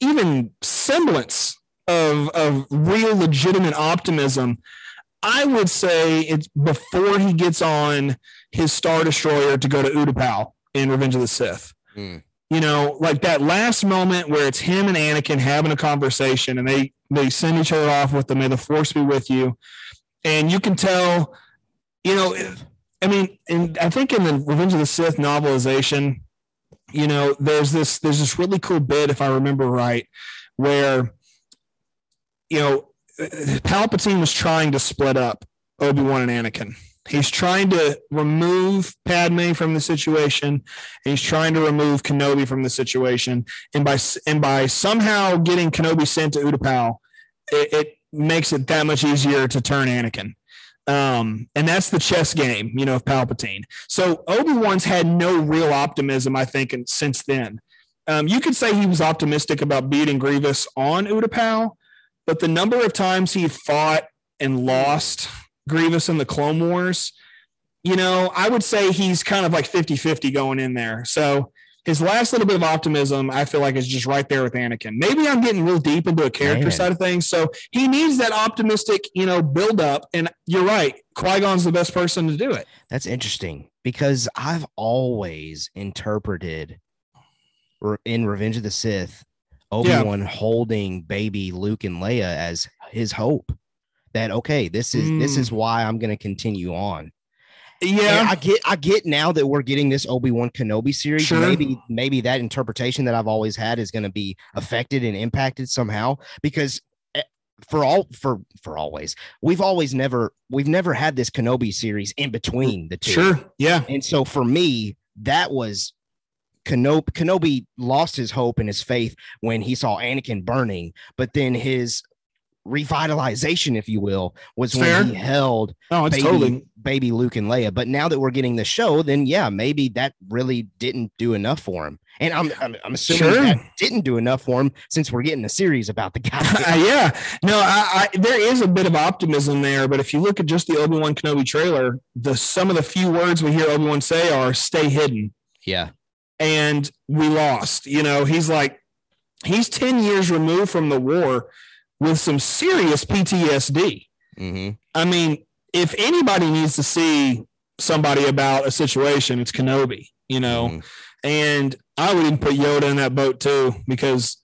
even semblance of of real legitimate optimism i would say it's before he gets on his star destroyer to go to utapau in revenge of the sith. You know, like that last moment where it's him and Anakin having a conversation and they they send each other off with the may the force be with you. And you can tell, you know, I mean, and I think in the Revenge of the Sith novelization, you know, there's this there's this really cool bit, if I remember right, where you know, Palpatine was trying to split up Obi-Wan and Anakin. He's trying to remove Padme from the situation. He's trying to remove Kenobi from the situation. And by and by somehow getting Kenobi sent to Utapau, it, it makes it that much easier to turn Anakin. Um, and that's the chess game, you know, of Palpatine. So Obi-Wan's had no real optimism, I think, and since then. Um, you could say he was optimistic about beating Grievous on Utapau, but the number of times he fought and lost Grievous in the Clone Wars, you know, I would say he's kind of like 50 50 going in there. So his last little bit of optimism, I feel like, is just right there with Anakin. Maybe I'm getting real deep into a character Man. side of things. So he needs that optimistic, you know, build up. And you're right. Qui Gon's the best person to do it. That's interesting because I've always interpreted in Revenge of the Sith, Obi Wan holding baby Luke and Leia as his hope. That okay, this is this Mm. is why I'm going to continue on. Yeah. And I get I get now that we're getting this Obi Wan Kenobi series. Sure. Maybe maybe that interpretation that I've always had is going to be affected and impacted somehow because eh, for all for for always. We've always never we've never had this Kenobi series in between the two. Sure. Yeah. And so for me, that was Kenobi, Kenobi lost his hope and his faith when he saw Anakin burning, but then his revitalization, if you will, was Fair. when he held Oh, it's baby, totally. Baby Luke and Leia. But now that we're getting the show, then yeah, maybe that really didn't do enough for him. And I'm I'm, I'm assuming Sure. that didn't do enough for him since we're getting a series about the guy. Uh, yeah, no, I, I, there is a bit of optimism there, but if you look at just the Obi Wan Kenobi trailer, the some of the few words we hear Obi Wan say are "stay hidden," yeah, and we lost. You know, he's like he's ten years removed from the war with some serious PTSD. hmm I mean, if anybody needs to see somebody about a situation, it's Kenobi. You know, Mhm. and I would even put Yoda in that boat too because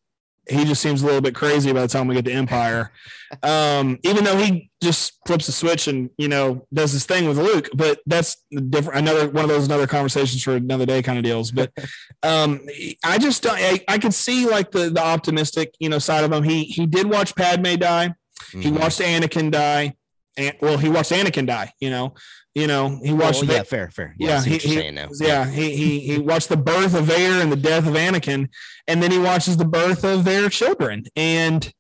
he just seems a little bit crazy by the time we get to Empire. Um, even though he just flips the switch and you know does his thing with Luke, but that's different. Another one of those another conversations for another day kind of deals. But um, I just don't. I, I could see like the the optimistic you know side of him. He he did watch Padme die. He Mhm. watched Anakin die. And well, he watched Anakin die. You know, you know he watched. Va- yeah, fair, fair. Yeah, yeah, he, he- yeah, he, he he watched the birth of Vader and the death of Anakin, and then he watches the birth of their children, and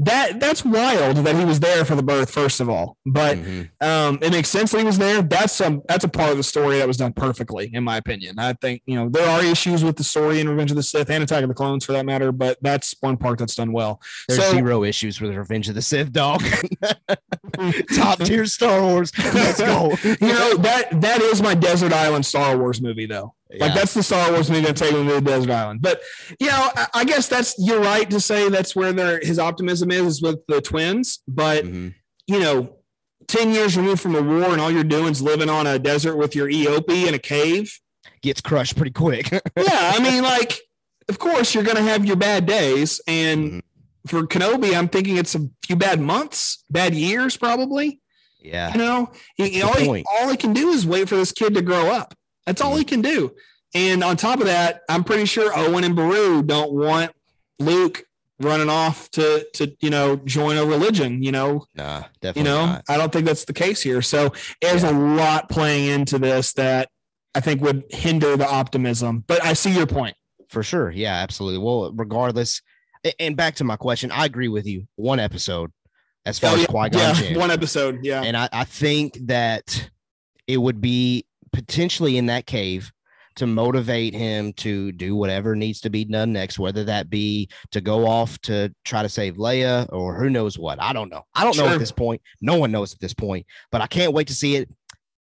that that's wild that he was there for the birth first of all. But Mhm. um, it makes sense that he was there. That's some that's a part of the story that was done perfectly, in my opinion. I think you know there are issues with the story in Revenge of the Sith and Attack of the Clones for that matter, but that's one part that's done well. There's So- zero issues with Revenge of the Sith, dog. Top tier Star Wars. Let's go. you know that that is my desert island Star Wars movie though. Like that's the Star Wars movie I'm taking to the desert island. But you know, I, I guess that's you're right to say that's where their his optimism is, is with the twins. But Mhm. you know, ten years removed from a war and all you're doing is living on a desert with your eopie in a cave. Gets crushed pretty quick. Yeah, I mean, like, of course you're gonna have your bad days, and Mhm. for Kenobi, I'm thinking it's a few bad months, bad years, probably. yeah. You know, he, all, he, all he can do is wait for this kid to grow up. That's all he can do. And on top of that, I'm pretty sure Owen and Beru don't want Luke running off to to you know join a religion. You know, Nah, definitely you know, not. I don't think that's the case here. So there's a lot playing into this that I think would hinder the optimism. But I see your point. For sure. Yeah, absolutely. Well, regardless, and back to my question, I agree with you. One episode as far Oh, as Qui Gon yeah, Jinn. one episode. Yeah, And I, I think that it would be potentially in that cave to motivate him to do whatever needs to be done next, whether that be to go off to try to save Leia or who knows what. I don't know. I don't know at this point. No one knows at this point, but I can't wait to see it.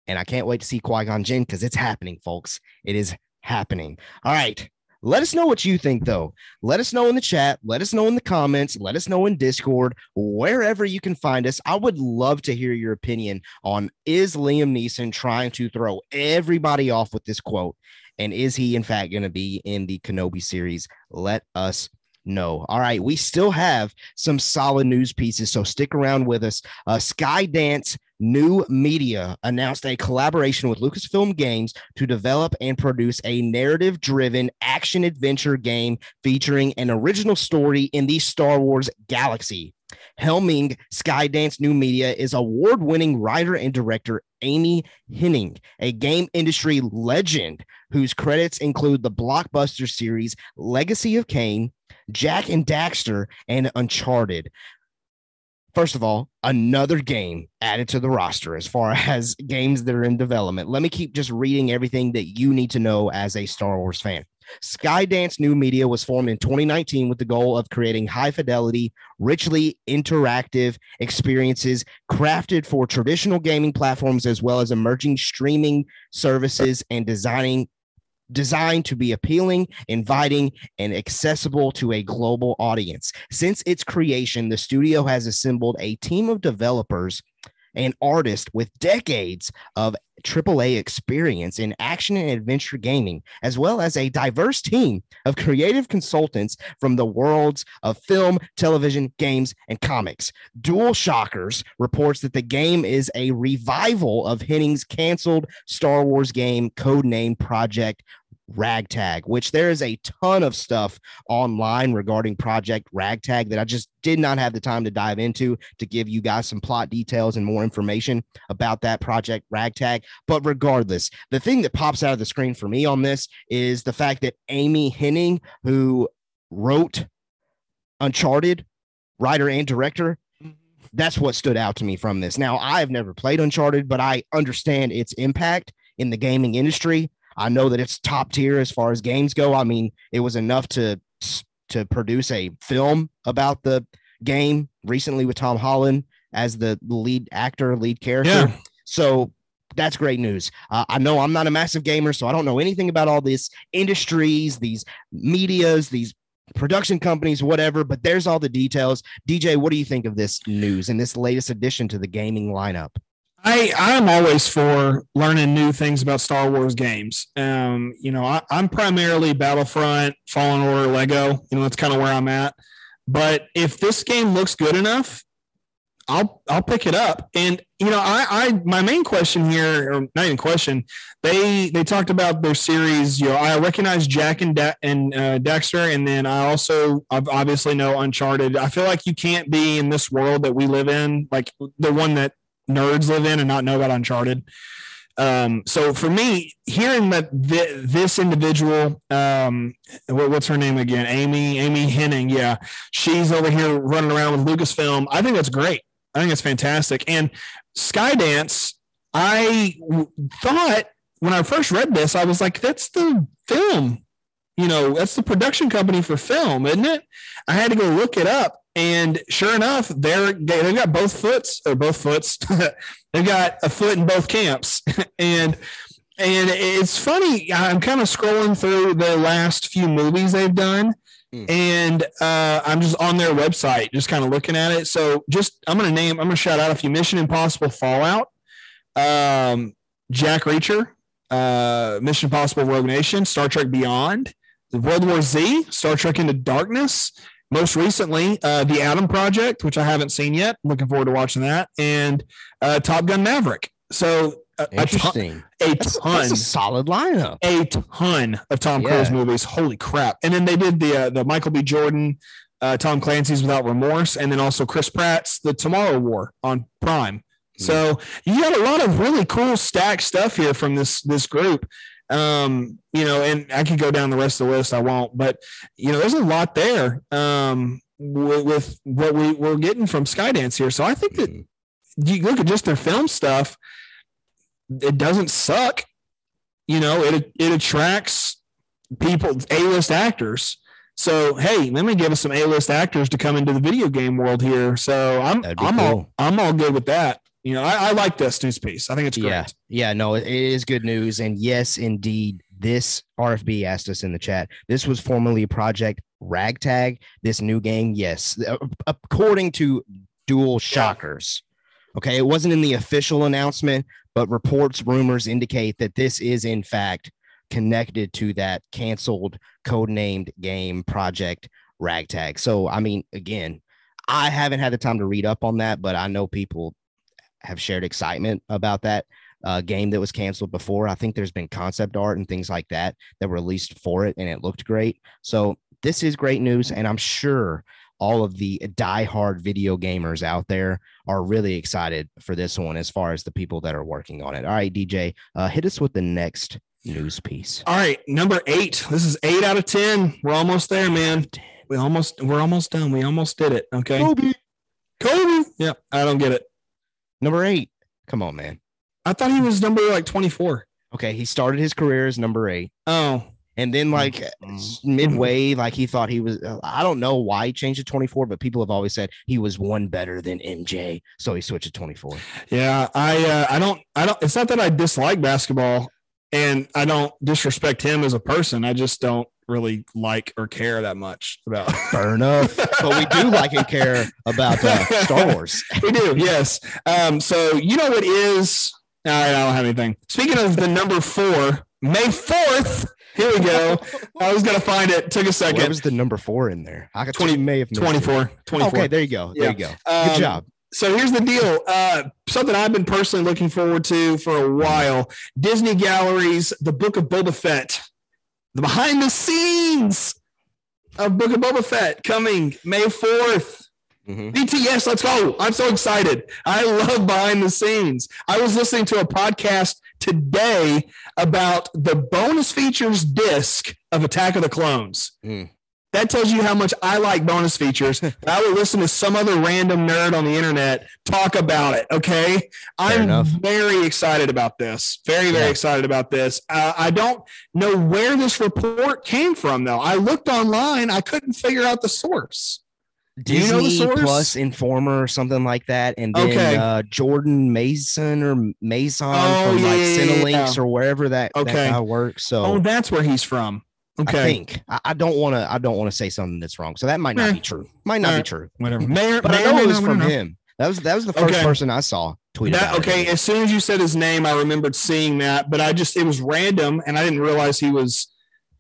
And I can't wait to see Qui Gon Jinn because it's happening, folks. It is happening. All right. Let us know what you think, though. Let us know in the chat. Let us know in the comments. Let us know in Discord, wherever you can find us. I would love to hear your opinion on is Liam Neeson trying to throw everybody off with this quote? And is he, in fact, going to be in the Kenobi series? Let us know. All right. We still have some solid news pieces. So stick around with us. Uh, Skydance New Media announced a collaboration with Lucasfilm Games to develop and produce a narrative driven action adventure game featuring an original story in the Star Wars galaxy. Helming Skydance New Media is award winning writer and director Amy Hennig, a game industry legend whose credits include the blockbuster series Legacy of Kain, Jak and Daxter, and Uncharted. First of all, another game added to the roster as far as games that are in development. Let me keep just reading everything that you need to know as a Star Wars fan. Skydance New Media was formed in 2019 with the goal of creating high fidelity, richly interactive experiences crafted for traditional gaming platforms as well as emerging streaming services and designing designed to be appealing, inviting, and accessible to a global audience. Since its creation, the studio has assembled a team of developers and artist with decades of AAA experience in action and adventure gaming, as well as a diverse team of creative consultants from the worlds of film, television, games, and comics. DualShockers reports that the game is a revival of Hennig's canceled Star Wars game codenamed Project Ragtag, which there is a ton of stuff online regarding Project Ragtag that I just did not have the time to dive into to give you guys some plot details and more information about that Project Ragtag. But regardless, the thing that pops out of the screen for me on this is the fact that Amy Hennig, who wrote Uncharted, writer and director, that's what stood out to me from this. Now, I've never played Uncharted, but I understand its impact in the gaming industry. I know that it's top tier as far as games go. I mean, it was enough to to produce a film about the game recently with Tom Holland as the lead actor, lead character. Yeah. So that's great news. Uh, I know I'm not a massive gamer, so I don't know anything about all these industries, these medias, these production companies, whatever, but there's all the details. DJ, what do you think of this news and this latest addition to the gaming lineup? I I'm always for learning new things about Star Wars games. Um, you know, I, I'm primarily Battlefront, Fallen Order, Lego. You know, that's kind of where I'm at. But if this game looks good enough, I'll I'll pick it up. And you know, I I my main question here, or not even question, they they talked about their series. You know, I recognize Jak and da- and uh, Daxter, and then I also I obviously know Uncharted. I feel like you can't be in this world that we live in, like the one that nerds live in and not know about Uncharted. Um, so for me, hearing that th- this individual, um, what, what's her name again? Amy, Amy Hennig. Yeah. She's over here running around with Lucasfilm. I think that's great. I think it's fantastic. And Skydance, I w- thought when I first read this, I was like, that's the film, you know, that's the production company for film, isn't it? I had to go look it up. And sure enough, they're they've got both foots or both foots. they've got a foot in both camps, and and it's funny. I'm kind of scrolling through the last few movies they've done, Mm. and uh, I'm just on their website, just kind of looking at it. So just I'm gonna name, I'm gonna shout out a few: Mission Impossible Fallout, um, Jack Reacher, uh, Mission Impossible Rogue Nation, Star Trek Beyond, World War Z, Star Trek Into Darkness. Most recently, uh, the Adam Project, which I haven't seen yet. Looking forward to watching that, and uh, Top Gun Maverick. So a, a ton, a That's, ton, that's a solid lineup. a ton of Tom Yeah. Cruise movies. Holy crap! And then they did the uh, the Michael B. Jordan, uh, Tom Clancy's Without Remorse, and then also Chris Pratt's The Tomorrow War on Prime. So you got a lot of really cool stacked stuff here from this this group. Um, you know, and I could go down the rest of the list. I won't, but you know, there's a lot there. Um, with, with what we we're getting from Skydance here. So I think that Mhm. you look at just their film stuff, it doesn't suck. You know, it it attracts people, A-list actors. So hey, let me give us some A-list actors to come into the video game world here. So I'm I'm all. I'm all good with that. You know, I, I like this news piece. I think it's great. Yeah, yeah, no, it is good news, and yes, indeed, this RFB asked us in the chat. This was formerly Project Ragtag. This new game, yes, uh, according to DualShockers. Okay, it wasn't in the official announcement, but reports, rumors indicate that this is in fact connected to that canceled codenamed game Project Ragtag. So, I mean, again, I haven't had the time to read up on that, but I know people have shared excitement about that uh, game that was canceled before. I think there's been concept art and things like that that were released for it, and it looked great. So this is great news, and I'm sure all of the diehard video gamers out there are really excited for this one as far as the people that are working on it. All right, DJ, uh, hit us with the next news piece. All right, number eight. This is eight out of ten. We're almost there, man. We almost we're almost done. We almost did it. Okay. Kobe. Kobe. Yeah, I don't get it. Number eight. Come on, man. I thought he was number like 24. Okay, he started his career as number eight. Oh, And then, like Mm. s- midway, like he thought he was. I don't know why he changed to 24, but people have always said he was one better than MJ, so he switched to 24. yeah. I uh, I don't I don't. It's not that I dislike basketball, and I don't disrespect him as a person. I just don't really like or care that much about. Fair enough, but we do like and care about uh, Star Wars. we do, yes. Um, so you know what is? All right, I don't have anything. Speaking of the number four, May 4th. Here we go. I was gonna find it. Took a Where second. was the number four in there? I got 20 20, may have missed it. 24. 24. Okay, there you go. There you go. Good Um, job. So here's the deal. Uh, something I've been personally looking forward to for a while. Disney Galleries, The Book of Boba Fett the behind the scenes of Book of Boba Fett coming May 4th. Mhm. BTS, let's go. I'm so excited. I love behind the scenes. I was listening to a podcast today about the bonus features disc of Attack of the Clones. Mm. That tells you how much I like bonus features. I would listen to some other random nerd on the internet talk about it. Okay. I'm enough. very excited about this. Very, very Yeah. excited about this. Uh, I don't know where this report came from, though. I looked online, I couldn't figure out the source. Do you know the Disney source? Plus Informer or something like that, and then Okay. uh, Jordan Maison or Maison Oh, from yeah, like Cinelinx yeah. or wherever that, that Okay. guy works. So Oh, that's where he's from. Okay. I think I, I don't want to. I don't want to say something that's wrong. So that might not Eh. be true. Might not Eh. be true. Whatever. Mayor, But I know it was from know. him. That was that was the first Okay. person I saw tweet That, okay, it. as soon as you said his name, I remembered seeing that, but I just it was random and I didn't realize he was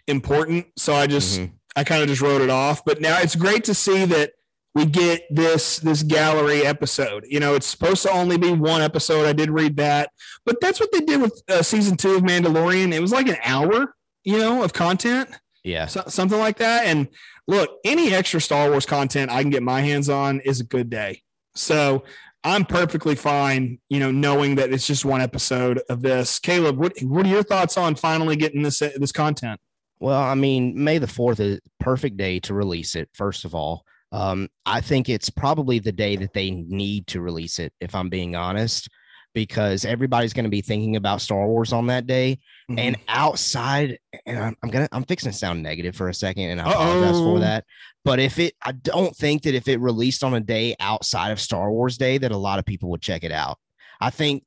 important. So I just Mhm. I kind of just wrote it off. But now it's great to see that we get this this gallery episode. You know, it's supposed to only be one episode. I did read that, but that's what they did with uh, season two of Mandalorian. It was like an hour, you know, of content, Yeah. so, something like that. And look, any extra Star Wars content I can get my hands on is a good day. So I'm perfectly fine, you know, knowing that it's just one episode of this. Caleb, what what are your thoughts on finally getting this this content? Well, I mean, May the 4th is perfect day to release it, first of all. Um, I think it's probably the day that they need to release it, if I'm being honest, because everybody's going to be thinking about Star Wars on that day. And Mm-hmm. outside, and I'm, I'm gonna I'm fixing to sound negative for a second, and I apologize Uh-oh. for that. But if it, I don't think that if it released on a day outside of Star Wars Day, that a lot of people would check it out. I think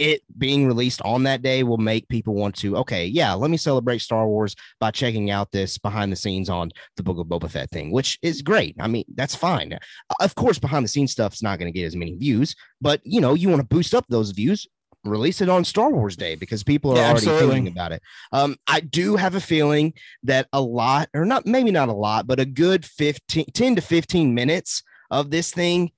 it being released on that day will make people want to, okay, yeah, let me celebrate Star Wars by checking out this behind the scenes on the Book of Boba Fett thing, which is great. I mean, that's fine. Of course, behind the scenes stuff's not going to get as many views, but you know, you want to boost up those views. Release it on Star Wars Day because people are Yeah, already absolutely. thinking about it. Um, I do have a feeling that a lot, or not, maybe not a lot, but a good 15, 10 to 15 minutes of this thing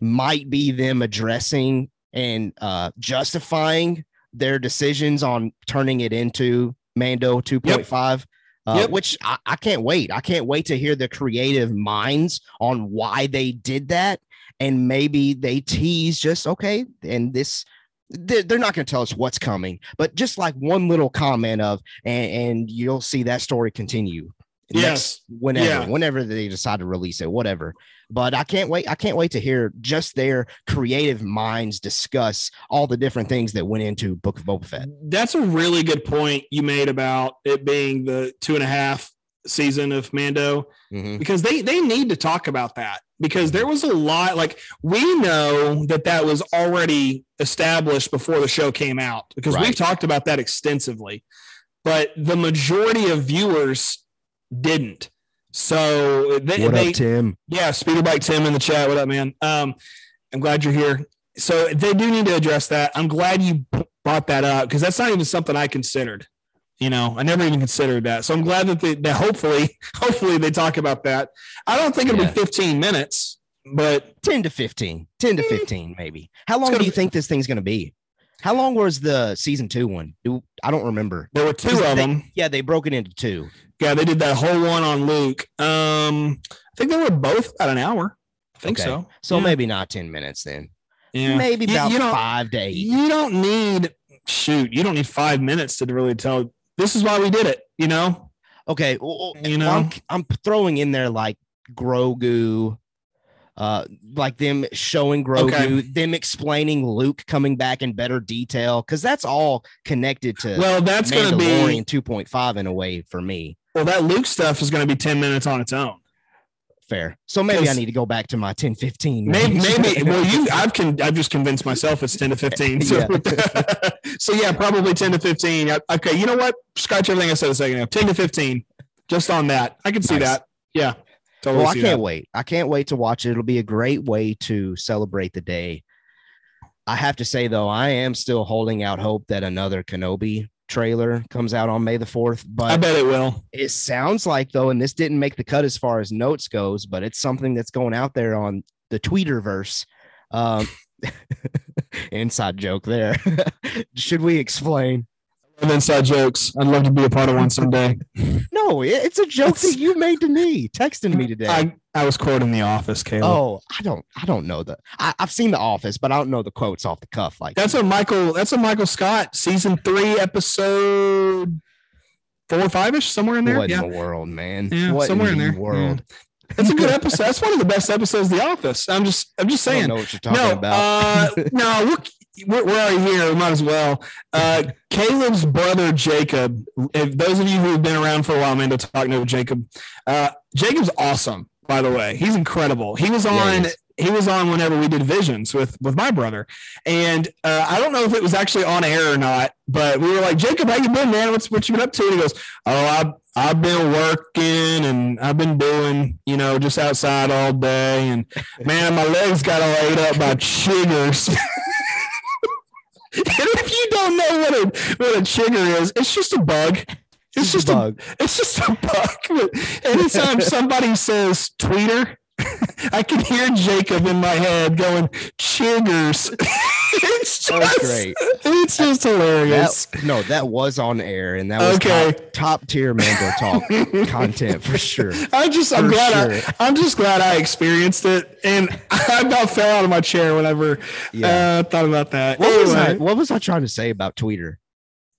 might be them addressing and uh, justifying their decisions on turning it into Mando 2.5. Uh, Yep. Which I, I can't wait. I can't wait to hear the creative minds on why they did that. And maybe they tease just, okay, and this, they're, they're not going to tell us what's coming, but just like one little comment of, and, and you'll see that story continue. Yes. Whenever, Yeah. whenever they decide to release it, whatever but I can't wait. I can't wait to hear just their creative minds discuss all the different things that went into Book of Boba Fett. That's a really good point you made about it being the two and a half season of Mando. Mhm. because they they need to talk about that because there was a lot like we know that that was already established before the show came out because we've talked about that extensively but the majority of viewers didn't so they, What they up, Tim? yeah speeder bike tim in the chat what up man um i'm glad you're here so they do need to address that i'm glad you brought that up because that's not even something i considered you know i never even considered that so i'm glad that they that hopefully hopefully they talk about that i don't think it'll Yeah. be 15 minutes but 10 to 15. 10 to 15, maybe. How long do you be- think this thing's going to be? How long was the season two one? I don't remember. there were two of they- them Yeah, they broke it into two. Yeah they did that whole one on luke um i think they were both about an hour i think Okay. so So Yeah. maybe not 10 minutes then. yeah Maybe You- about you five to eight. you don't need shoot you don't need five minutes to really tell this is why we did it you know Okay, well, You well, I'm, know? I'm throwing in there like Grogu, uh, like them showing Grogu, Okay. them explaining Luke coming back in better detail, because that's all connected to well that's going to be Mandalorian 2.5 in a way for me. Well that luke stuff is going to be 10 minutes on its own Fair. So maybe I need to go back to my 10 15. maybe, maybe well you i've con- i've just convinced myself it's 10 to 15 so Yeah. so yeah probably 10 to 15 okay you know what scratch everything i said a second ago 10 to 15 just on that i can see Nice. that yeah totally well, I can't that. wait. I can't wait to watch it. It'll be a great way to celebrate the day. I have to say though, I am still holding out hope that another Kenobi trailer comes out on May the 4th, But i bet it will it sounds like though, and this didn't make the cut as far as notes goes, but it's something that's going out there on the Tweeterverse. Um, inside joke there. Should we explain? Of inside jokes. I'd love to be a part of one someday. No, it's a joke that you made to me, texting me today. I, I was quoting The Office, Caleb. oh, I don't, I don't know the. I, I've seen The Office, but I don't know the quotes off the cuff. Like That's a Michael. That's a Michael Scott season three episode four or five ish somewhere in there. what Yeah, in the world, man? Yeah, what somewhere in the there. World. that's a good episode. That's one of the best episodes of The Office. I'm just, I'm just I don't saying. know what you're talking No, about. uh, no, we're, we're, we're already here. We might as well. Uh, Caleb's brother Jacob. If those of you who've been around for a while, man, to talk know Jacob. Uh, Jacob's awesome. By the way, he's incredible. He was Yeah, he on. he was on whenever we did visions with with my brother, and uh, I don't know if it was actually on air or not. But we were like, Jacob, how you been, man? What's what you been up to? And he goes, Oh, I've I've been working and I've been doing, you know, just outside all day, and man, my legs got all ate up by chiggers. and if you don't know what a what a chigger is, it's just a bug. It's just a, bug. it's just a bug. Anytime somebody says tweeter, I can hear Jacob in my head going chiggers. it's just great. It's just hilarious. That, no, that was on air, and that was Okay. top, top tier Mando talk content for sure. I just I'm glad sure. I, I'm just glad I experienced it, and I about fell out of my chair whenever Yeah. uh, thought about that. What was I? What was I trying to say about Tweeter?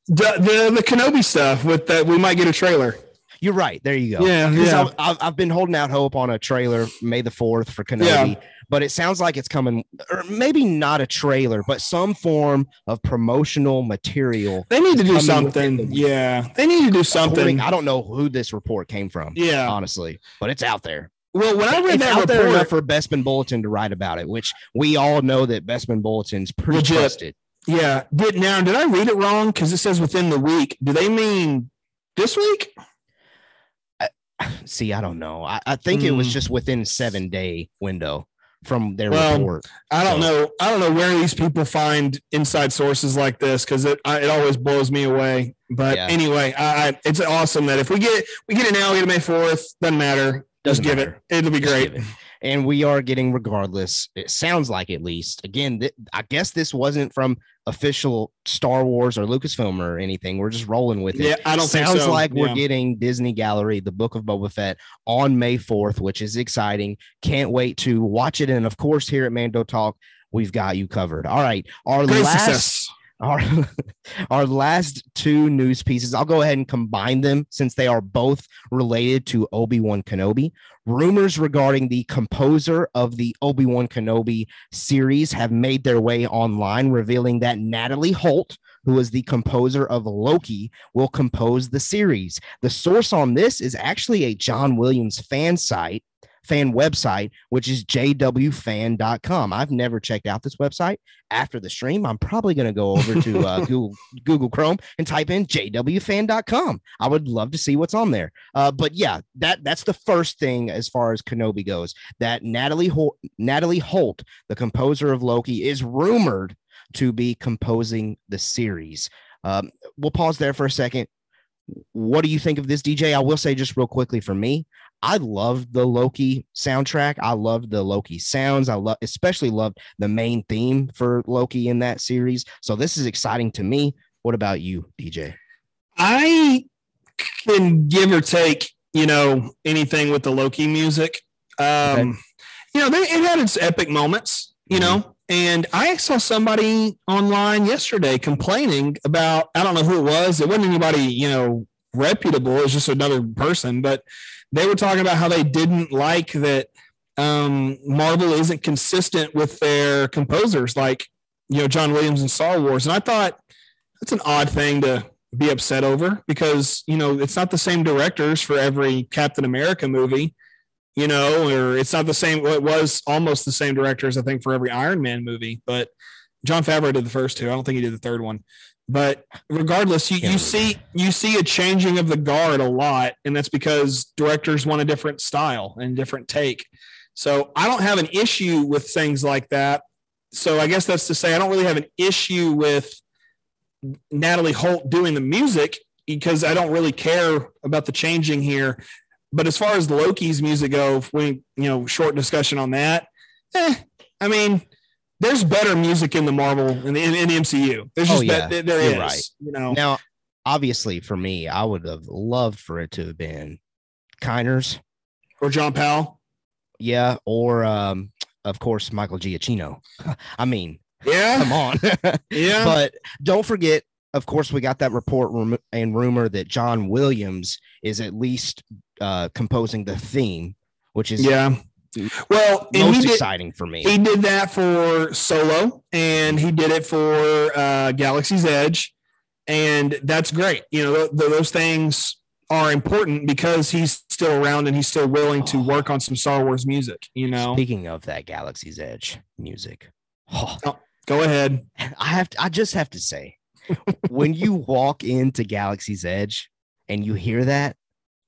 The, the the Kenobi stuff with that we might get a trailer. You're right. There you go. Yeah, yeah. I've, I've, been holding out hope on a trailer May the 4th for Kenobi, Yeah. but it sounds like it's coming, or maybe not a trailer, but some form of promotional material. They need to do something. the. Yeah, they need to do something. I don't know who this report came from, Yeah. honestly, but it's out there. Well, when I read It's that out there enough for Bespin Bulletin to write about it, which we all know that Bespin Bulletin's pretty Legit. trusted. Yeah. Did now did I read it wrong? Because it says within the week. Do they mean this week? See, I don't know. I, I think it was Hmm. just within seven day window from their Well, report. I don't So- know. I don't know where these people find inside sources like this because it I, it always blows me away. But Yeah. anyway, I, I, it's awesome that if we get we get it now, we get it May fourth. Doesn't matter. Doesn't Just give matter. it. It'll be Just great. And we are getting regardless. It sounds like at least. Again, th- I guess this wasn't from official Star Wars or Lucasfilm or anything. We're just rolling with it. Yeah, I don't think Sounds so. like we're getting Disney Gallery, the Book of Boba Fett, on May 4th, which is exciting. Can't wait to watch it. And of course, here at Mando Talk, we've got you covered. All right. Our Great last success. Our our last two news pieces i'll go ahead and combine them since they are both related to obi-wan kenobi. Rumors regarding the composer of the obi-wan kenobi series have made their way online revealing that natalie holt who is the composer of loki will compose the series. The source on this is actually a john williams fan site fan website which is jwfan.com i've never checked out this website after the stream, I'm probably going to go over to uh, Google Google Chrome and type in jwfan.com. I would love to see what's on there. Uh, but yeah, that that's the first thing as far as Kenobi goes. That Natalie Holt, Natalie Holt, the composer of Loki, is rumored to be composing the series. Um, we'll pause there for a second. What do you think of this, DJ? I will say just real quickly for me, I loved the Loki soundtrack. I loved the Loki sounds. I love, especially loved the main theme for Loki in that series. So this is exciting to me. What about you, DJ? I can give or take, you know, anything with the Loki music. Um, Okay. You know, they, it had its epic moments, you know, and I saw somebody online yesterday complaining about, I don't know who it was. It wasn't anybody, you know, reputable. It was just another person, but they were talking about how they didn't like that um, Marvel isn't consistent with their composers, like, you know, John Williams and Star Wars. And I thought, that's an odd thing to be upset over because you know it's not the same directors for every Captain America movie, you know, or it's not the same. Well, it was almost the same directors, I think, for every Iron Man movie. But Jon Favreau did the first two. I don't think he did the third one. But regardless, you, you see you see a changing of the guard a lot, and that's because directors want a different style and different take. So I don't have an issue with things like that. So I guess that's to say I don't really have an issue with Natalie Holt doing the music because I don't really care about the changing here. But as far as Loki's music go, we you know short discussion on that. Eh, I mean, there's better music in the Marvel in the, in, the MCU. There's Oh, just yeah. that there You're right. You know, Now, obviously for me, I would have loved for it to have been Kiners, Or John Powell. yeah, or um, of course Michael Giacchino. I mean, Yeah. come on. Yeah. but don't forget, of course, we got that report and rumor that John Williams is at least uh, composing the theme, which is yeah. Well, most did, exciting for me. he did that for Solo and he did it for uh, Galaxy's Edge. And that's great. You know, th- those things are important because he's still around and he's still willing to work on some Star Wars music. You know, Speaking of that Galaxy's Edge music, oh, go ahead. I have to, I just have to say, when you walk into Galaxy's Edge and you hear that,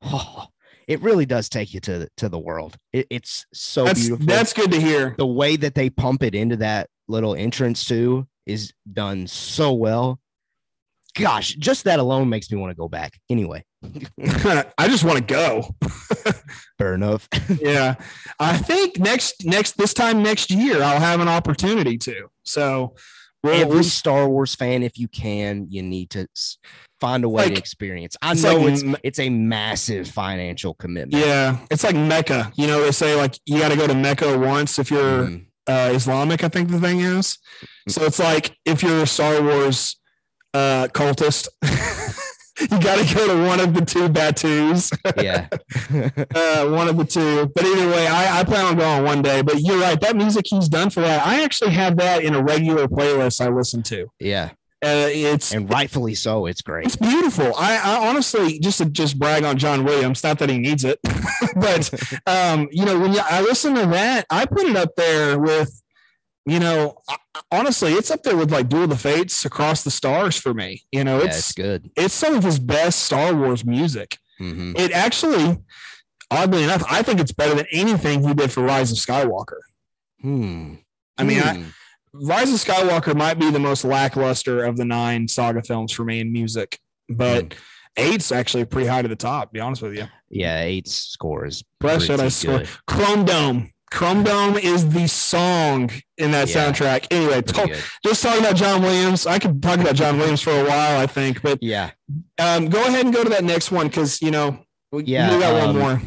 oh, it really does take you to the, to the world. It, it's so That's beautiful. that's good to hear. the way that they pump it into that little entrance too is done so well. Gosh, just that alone makes me want to go back. Anyway, I just want to go. fair enough. yeah i think next next this time next year i'll have an opportunity to so we'll, Every Star Wars fan, if you can, you need to find a way to experience. I it's know like it's it's a massive financial commitment. yeah it's like mecca you know they say like you got to go to mecca once if you're Mhm. uh islamic i think the thing is so it's like if you're a star wars uh cultist you got to go to one of the two Batuus, yeah. uh, one of the two. But either way, I, I plan on going one day. But you're right, that music he's done for that, I actually have that in a regular playlist I listen to. yeah. Uh, it's And rightfully so. It's great. It's beautiful. I, I honestly just to just brag on John Williams. Not that he needs it, but um, you know, when you, I listen to that, I put it up there with, you know, honestly, it's up there with like Duel of the Fates, Across the Stars for me. You know, Yeah, it's it's good. it's some of his best Star Wars music. Mhm. It actually, oddly enough, I think it's better than anything he did for Rise of Skywalker. Hmm. I mean, I, Hmm. Rise of Skywalker might be the most lackluster of the nine saga films for me in music, but Mm. eight's actually pretty high to the top. To be honest with you, yeah, eight's score is Bless should I pretty score? good. Chrome Dome. Chrome Dome is the song in that Yeah. soundtrack. Anyway, good. just talking about John Williams. I could talk about John Williams for a while, I think, but Yeah. um, go ahead and go to that next one because you know we, Yeah, we got um, one more.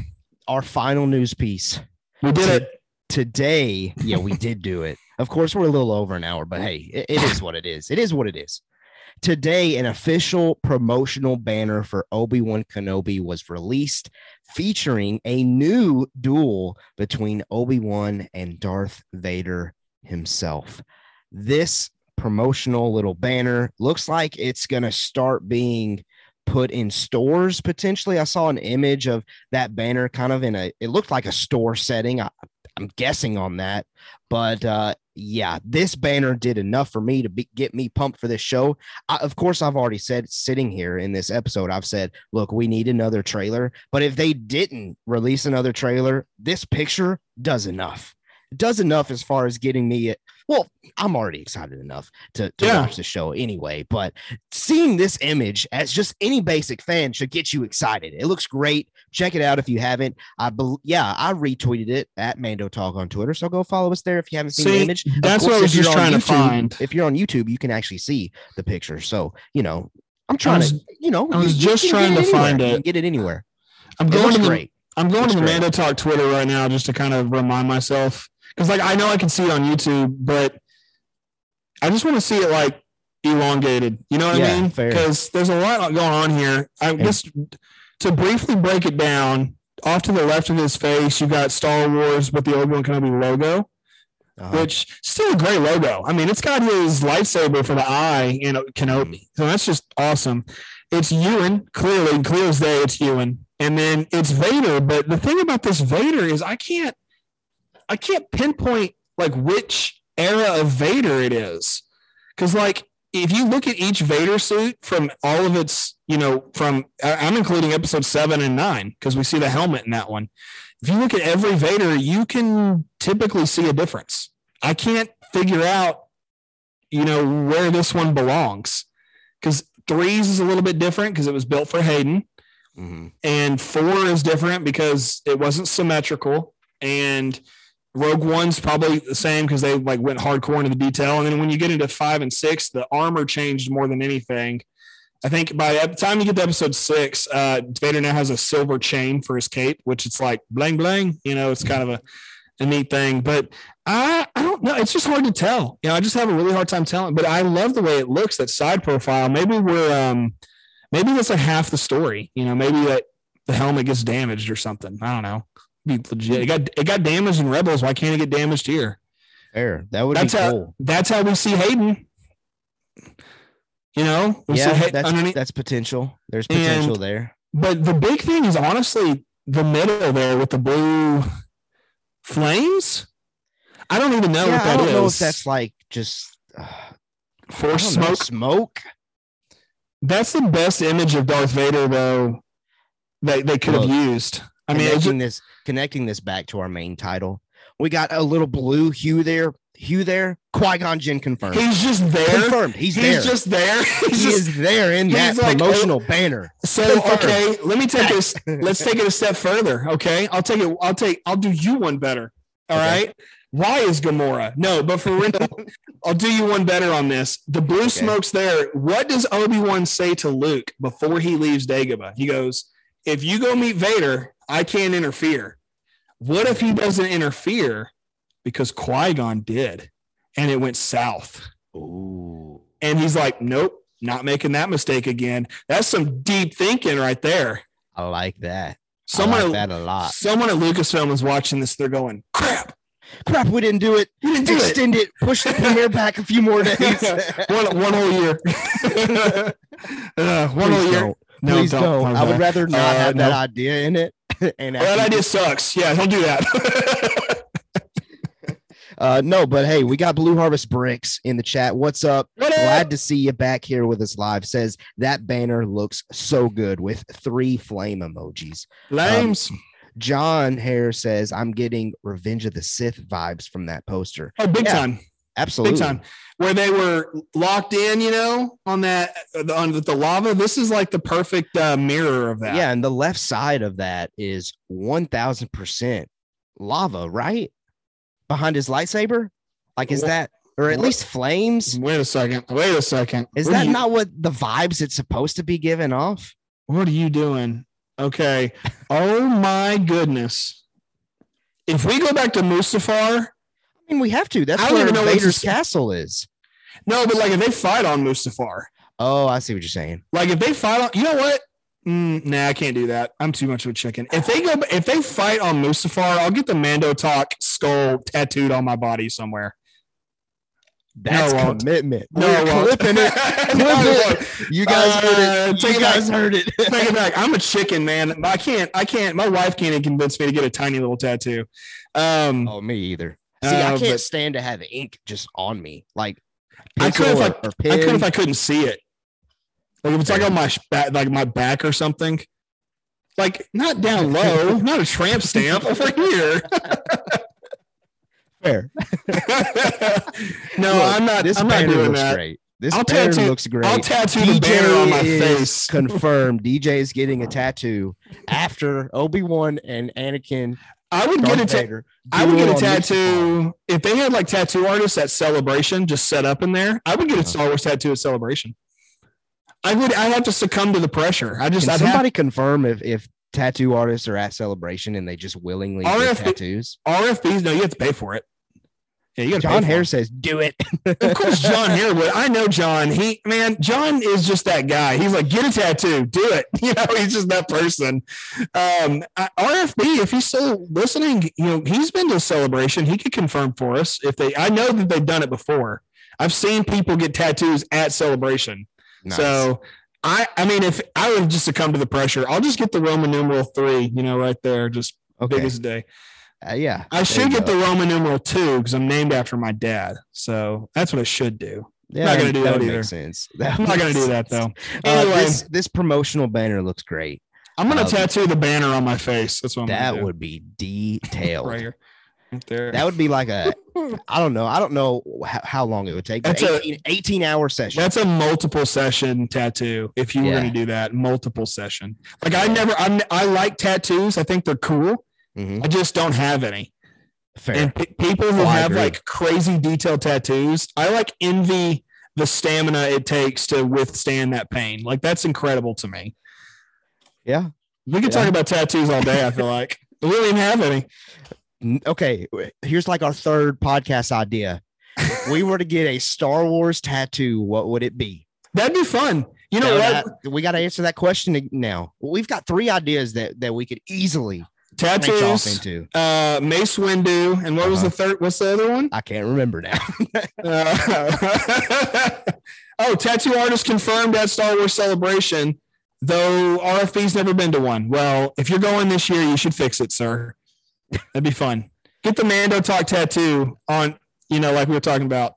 Our final news piece. We did it. today yeah we did do it of course we're a little over an hour but hey it- it is what it is it is what it is today an official promotional banner for obi-wan kenobi was released featuring a new duel between obi-wan and darth vader himself this promotional little banner looks like it's going to start being put in stores potentially i saw an image of that banner kind of in a it looked like a store setting I, I'm guessing on that. But uh, yeah, this banner did enough for me to be, get me pumped for this show. I, of course, I've already said sitting here in this episode, I've said, look, we need another trailer. But if they didn't release another trailer, this picture does enough. It does enough as far as getting me. Well, I'm already excited enough to, to Yeah. watch the show anyway. But seeing this image as just any basic fan should get you excited. It looks great. Check it out if you haven't. I bel yeah, I retweeted it at Mando Talk on Twitter. So go follow us there if you haven't seen the image. That's course, what I was just trying to find. If you're on YouTube, you can actually see the picture. So you know, I'm trying was- to, you know, I was you- you just can trying to anywhere. find You it. can get it anywhere. I'm It going to the, great. I'm going to the great. Mando Talk Twitter right now just to kind of remind myself because like I know I can see it on YouTube, but I just want to see it like elongated. You know what Yeah, I mean? Because there's a lot going on here. I just to briefly break it down. Off to the left of his face, you got Star Wars with the Obi Wan Kenobi logo, Uh-huh. which still a great logo. I mean, it's got his lightsaber for the eye in Kenobi, so that's just awesome. It's Ewan, clearly, clear as day, it's Ewan, and then it's Vader. But the thing about this Vader is, I can't, I can't pinpoint like which era of Vader it is, because like if you look at each Vader suit from all of its, you know, from I'm including episode seven and nine because we see the helmet in that one. If you look at every Vader, you can typically see a difference. I can't figure out, you know, where this one belongs because threes is a little bit different because it was built for Hayden, Mhm. and four is different because it wasn't symmetrical, and Rogue One's probably the same because they like went hardcore into the detail, and then when you get into five and six, the armor changed more than anything. I think by the time you get to episode six, uh, Vader now has a silver chain for his cape, which it's like bling bling. You know, it's kind of a, a neat thing. But I I don't know. It's just hard to tell. You know, I just have a really hard time telling. But I love the way it looks. That side profile. Maybe we're um, maybe that's like half the story. You know, maybe that the helmet gets damaged or something. I don't know. Be legit. It got it got damaged in Rebels. Why can't it get damaged here? Fair. That would That's be how cool. that's how we see Hayden. You know, we Yeah, that's underneath- that's potential. There's And- potential there. but the big thing is honestly the middle there with the blue flames. I don't even know yeah, what that I don't is. know if that's like just uh, force don't know, smoke. smoke. That's the best image of Darth Vader, though. That they could have used. I mean, connecting this connecting this back to our main title. We got a little blue hue there. Hue there. Qui Gon Jinn confirmed. he's just there. confirmed. He's, He's, there. just there. He's he just, is there in that like, oh, promotional banner. so confirmed. okay. Let me take this. Let's take it a step further. Okay, I'll take it. I'll take. I'll do you one better. All Okay. right. Why is Gamora? No, but for real, I'll do you one better on this. The blue smoke's there. What does Obi Wan say to Luke before he leaves Dagobah? He goes, "If you go meet Vader, I can't interfere." What if he doesn't interfere because Qui Gon did, and it went south? Ooh. And he's like, "Nope, not making that mistake again." That's some deep thinking right there. I like that. Someone, I like that a lot. someone at Lucasfilm is watching this. They're going, "Crap, Crap, we didn't do it. We didn't do it." Extend it. Push the premiere back a few more days. one, one whole year. uh, one Please whole year. don't. No, Please don't. don't. I would rather not Uh, have that idea in it. and Well, that idea sucks. Yeah, don't do that. uh, no, but hey, we got Blue Harvest Bricks in the chat. What's up? what up? Glad to see you back here with us live. Says that banner looks so good with three flame emojis. Flames. John Hare says I'm getting Revenge of the Sith vibes from that poster. oh, big yeah, time. Absolutely. Big time. Where they were locked in, you know, on that on the lava. This is like the perfect uh, mirror of that. Yeah, and the left side of that is 1000% lava, right? Behind his lightsaber? Like is What- that or at what- least flames? Wait a second. Wait a second. Is What that you- not what the vibes it's supposed to be giving off? What are you doing? Okay. Oh my goodness. If we go back to Mustafar, I mean, we have to. That's I don't where even know Vader's castle is. no, but like if they fight on Mustafar, Oh, I see what you're saying. Like if they fight on, you know what? Mm, nah, I can't do that. I'm too much of a chicken. If they go, if they fight on Mustafar, I'll get the Mando Talk skull tattooed on my body somewhere. That's won't. commitment. No, We're clipping it. No, Clip won't. You guys Uh, heard it. take You it back. guys heard it. Take it back. I'm a chicken, man. I can't. I can't. My wife can't even convince me to get a tiny little tattoo. Um, Oh, me either. See, I Uh, can't but- stand to have ink just on me. Like I could if I, or, or I could if I couldn't see it. Like if it's like on my back, like my back or something. Like not down low, not a tramp stamp over here. Fair. no, Look, I'm not. This I'm not doing that. great. This I'll banner tattoo- looks great. I'll tattoo the banner on my face. confirmed. DJ is getting a tattoo after Obi Wan and Anakin. I would get a tattoo. I would get a tattoo if they had like tattoo artists at Celebration just set up in there. I would get a Uh-huh. Star Wars tattoo at Celebration. I would. I have to succumb to the pressure. I just. Can I'd have- somebody confirm if if tattoo artists are at Celebration and they just willingly RFP tattoos? RFBs. No, you have to pay for it. Yeah, you got. John pay Hare says, "Do it." Of course, John Hare would. I know John. He man, John is just that guy. He's like, get a tattoo, do it. You know, he's just that person. Um, I- RFB, if he's still listening, you know, he's been to a celebration. He could confirm for us if they. I know that they've done it before. I've seen people get tattoos at celebration. Nice. So. I, I mean, if I would just succumb to the pressure, I'll just get the Roman numeral three, you know, right there, just big okay, as a day. Uh, yeah, I should get go. the Roman numeral two because I'm named after my dad. So that's what I should do. Yeah, not gonna do that would either. sense. That I'm not makes to do that sense. though. Uh, this this promotional banner looks great. I'm to um, tattoo the banner on my face. That's what I'm That would be detailed. right here. Right there. That would be like a, I don't know. I don't know how, how long it would take. That's a- 18, 18 hour session. That's a multiple session tattoo. If you were going to do that, multiple session. Like I never, I'm, I like tattoos. I think they're cool. Mhm. I just don't have any. Fair. And pe- people who Oh, have like crazy detailed tattoos, I like envy the stamina it takes to withstand that pain. Like that's incredible to me. Yeah. We could Yeah. talk about tattoos all day. I feel like we don't even have any. Okay, here's like our third podcast idea. We were to get a Star Wars tattoo, what would it be? That'd be fun. You know Now what? that- we got to answer that question now. We've got three ideas that that we could easily branch off Tattoos, uh, Mace Windu, and what was Uh-huh. the third? What's the other one? I can't remember now. Uh, oh, tattoo artist confirmed at Star Wars Celebration, though RFB's never been to one. Well, if you're going this year, you should fix it, sir. That'd be fun. Get the Mando Talk tattoo on, you know, like we were talking about.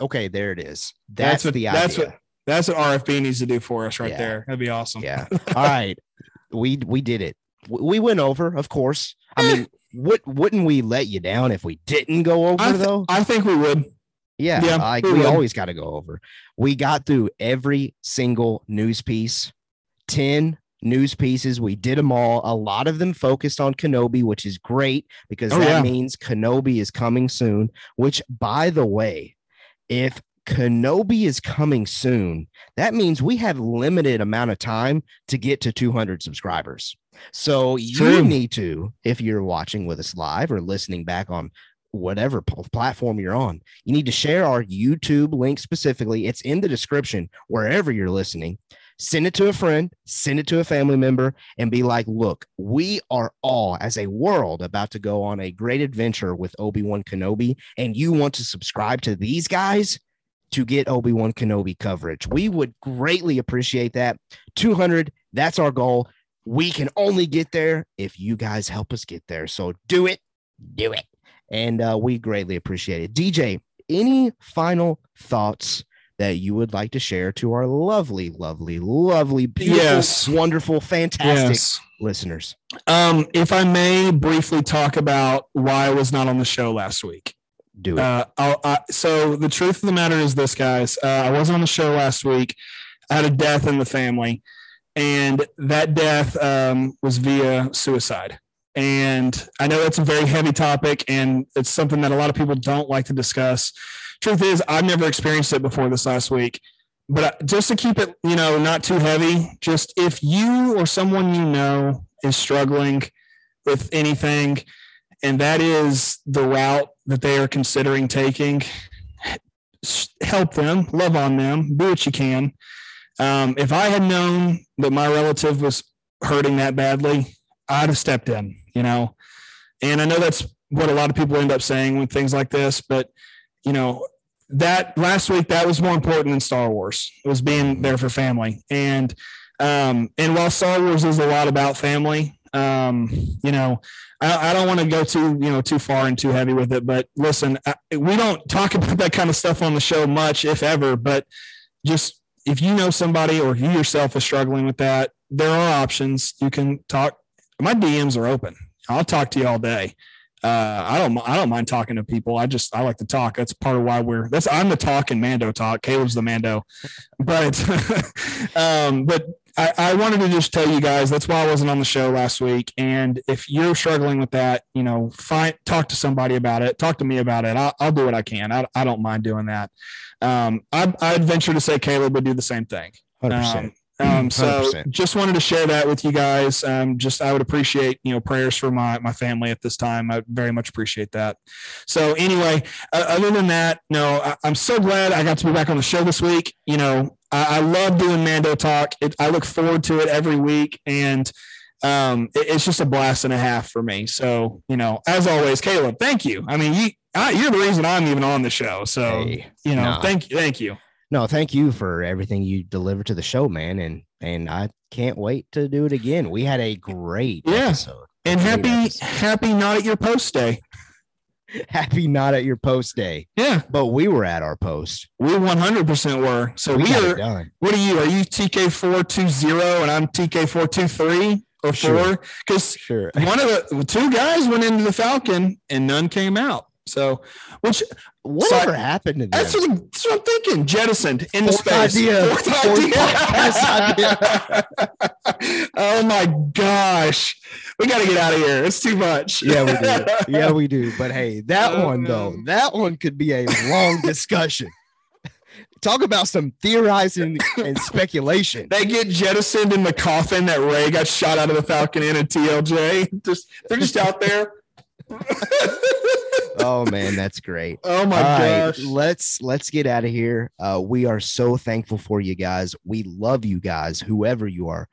Okay, there it is. That's That's, what- the idea. that's what- That's what RFB needs to do for us right Yeah. there. That'd be awesome. yeah. All right. We we did it. We went over, of course. I eh. mean, would wouldn't we let you down if we didn't go over I, th- though? I think we would. Yeah, Yeah, like we we always got to go over. We got through every single news piece, 10 news pieces. We did them all. A lot of them focused on Kenobi, which is great because Oh, that yeah. means Kenobi is coming soon. Which, by the way, if Kenobi is coming soon, that means we have limited amount of time to get to 200 subscribers. So you True. need to, if you're watching with us live or listening back on whatever pl- platform you're on, you need to share our YouTube link specifically. It's in the description wherever you're listening. Send it to a friend, send it to a family member, and be like, look, we are all as a world about to go on a great adventure with Obi Wan Kenobi, and you want to subscribe to these guys to get Obi Wan Kenobi coverage. We would greatly appreciate that. 200, that's our goal. We can only get there if you guys help us get there. So do it, do it. And uh, we greatly appreciate it. DJ, any final thoughts that you would like to share to our lovely, lovely, lovely, beautiful, Yes. wonderful, fantastic Yes. listeners? Um, if I may briefly talk about why I was not on the show last week. Do it. Uh, I, so the truth of the matter is this, guys. Uh, I wasn't on the show last week. I had a death in the family, and that death um, was via suicide. And I know it's a very heavy topic, and it's something that a lot of people don't like to discuss. Truth is, I've never experienced it before this last week. But just to keep it, you know, not too heavy, just if you or someone you know is struggling with anything, and that is the route that they are considering taking, help them, love on them, do what you can. Um, if I had known that my relative was hurting that badly, I'd have stepped in, you know. And I know that's what a lot of people end up saying with things like this, but you know, that last week that was more important than Star Wars. It was being there for family. And um, and while Star Wars is a lot about family, um, you know, I, I don't want to go too, you know, too far and too heavy with it. But listen, I, we don't talk about that kind of stuff on the show much, if ever. But just if you know somebody or you yourself is struggling with that, there are options. You can talk. My DMs are open. I'll talk to you all day. Uh, I don't. I don't mind talking to people. I just I like to talk. That's part of why we're. That's I'm the talk and Mando talk. Caleb's the Mando, but um, but I, I wanted to just tell you guys that's why I wasn't on the show last week. And if you're struggling with that, you know, find talk to somebody about it. Talk to me about it. I'll, I'll do what I can. I, I don't mind doing that. Um, I, I'd venture to say Caleb would do the same thing. 100%. Um, um, so 100%. just wanted to share that with you guys. Um, just I would appreciate you know prayers for my my family at this time. I very much appreciate that. So anyway, uh, other than that, no, I, I'm so glad I got to be back on the show this week. You know, I, I love doing Mando talk. It, I look forward to it every week, and um, it- it's just a blast and a half for me. So you know, as always, Caleb, thank you. I mean, you I, you're the reason I'm even on the show. So Hey, you know, nah. thank you, thank you. no, thank you for everything you deliver to the show, man. And and I can't wait to do it again. We had a great Yeah. episode. And Great happy episode. happy not at your post day. Happy not at your post day, Yeah. but we were at our post. We 100% were. So we we, are. done. What are you? Are you TK420 and I'm TK423 or Sure. four? Because Sure. one of the two guys went into the Falcon and none came out. So, which Whatever happened to them? that's what, that's what I'm thinking. Jettisoned into Fourth space. idea. Fourth Fourth idea. podcast oh my gosh. We got to get out of here. It's too much. yeah, we do. Yeah, we do. But hey, that Oh, one though, that one could be a long discussion. talk about some theorizing and speculation. They get jettisoned in the coffin that Rey got shot out of the Falcon in at TLJ. Just they're just out there. oh man, that's great. Oh my All right, gosh. let's let's get out of here. Uh, we are so thankful for you guys. We love you guys, whoever you are,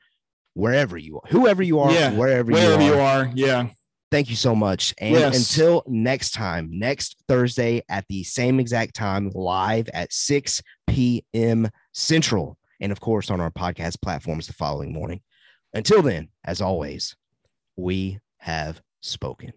wherever you are, whoever you are, Yeah, wherever, Wherever you, you are. are. Yeah. Thank you so much. And Yes. until next time, next Thursday at the same exact time, live at 6 p.m. Central, and of course on our podcast platforms the following morning. Until then, as always, we have spoken.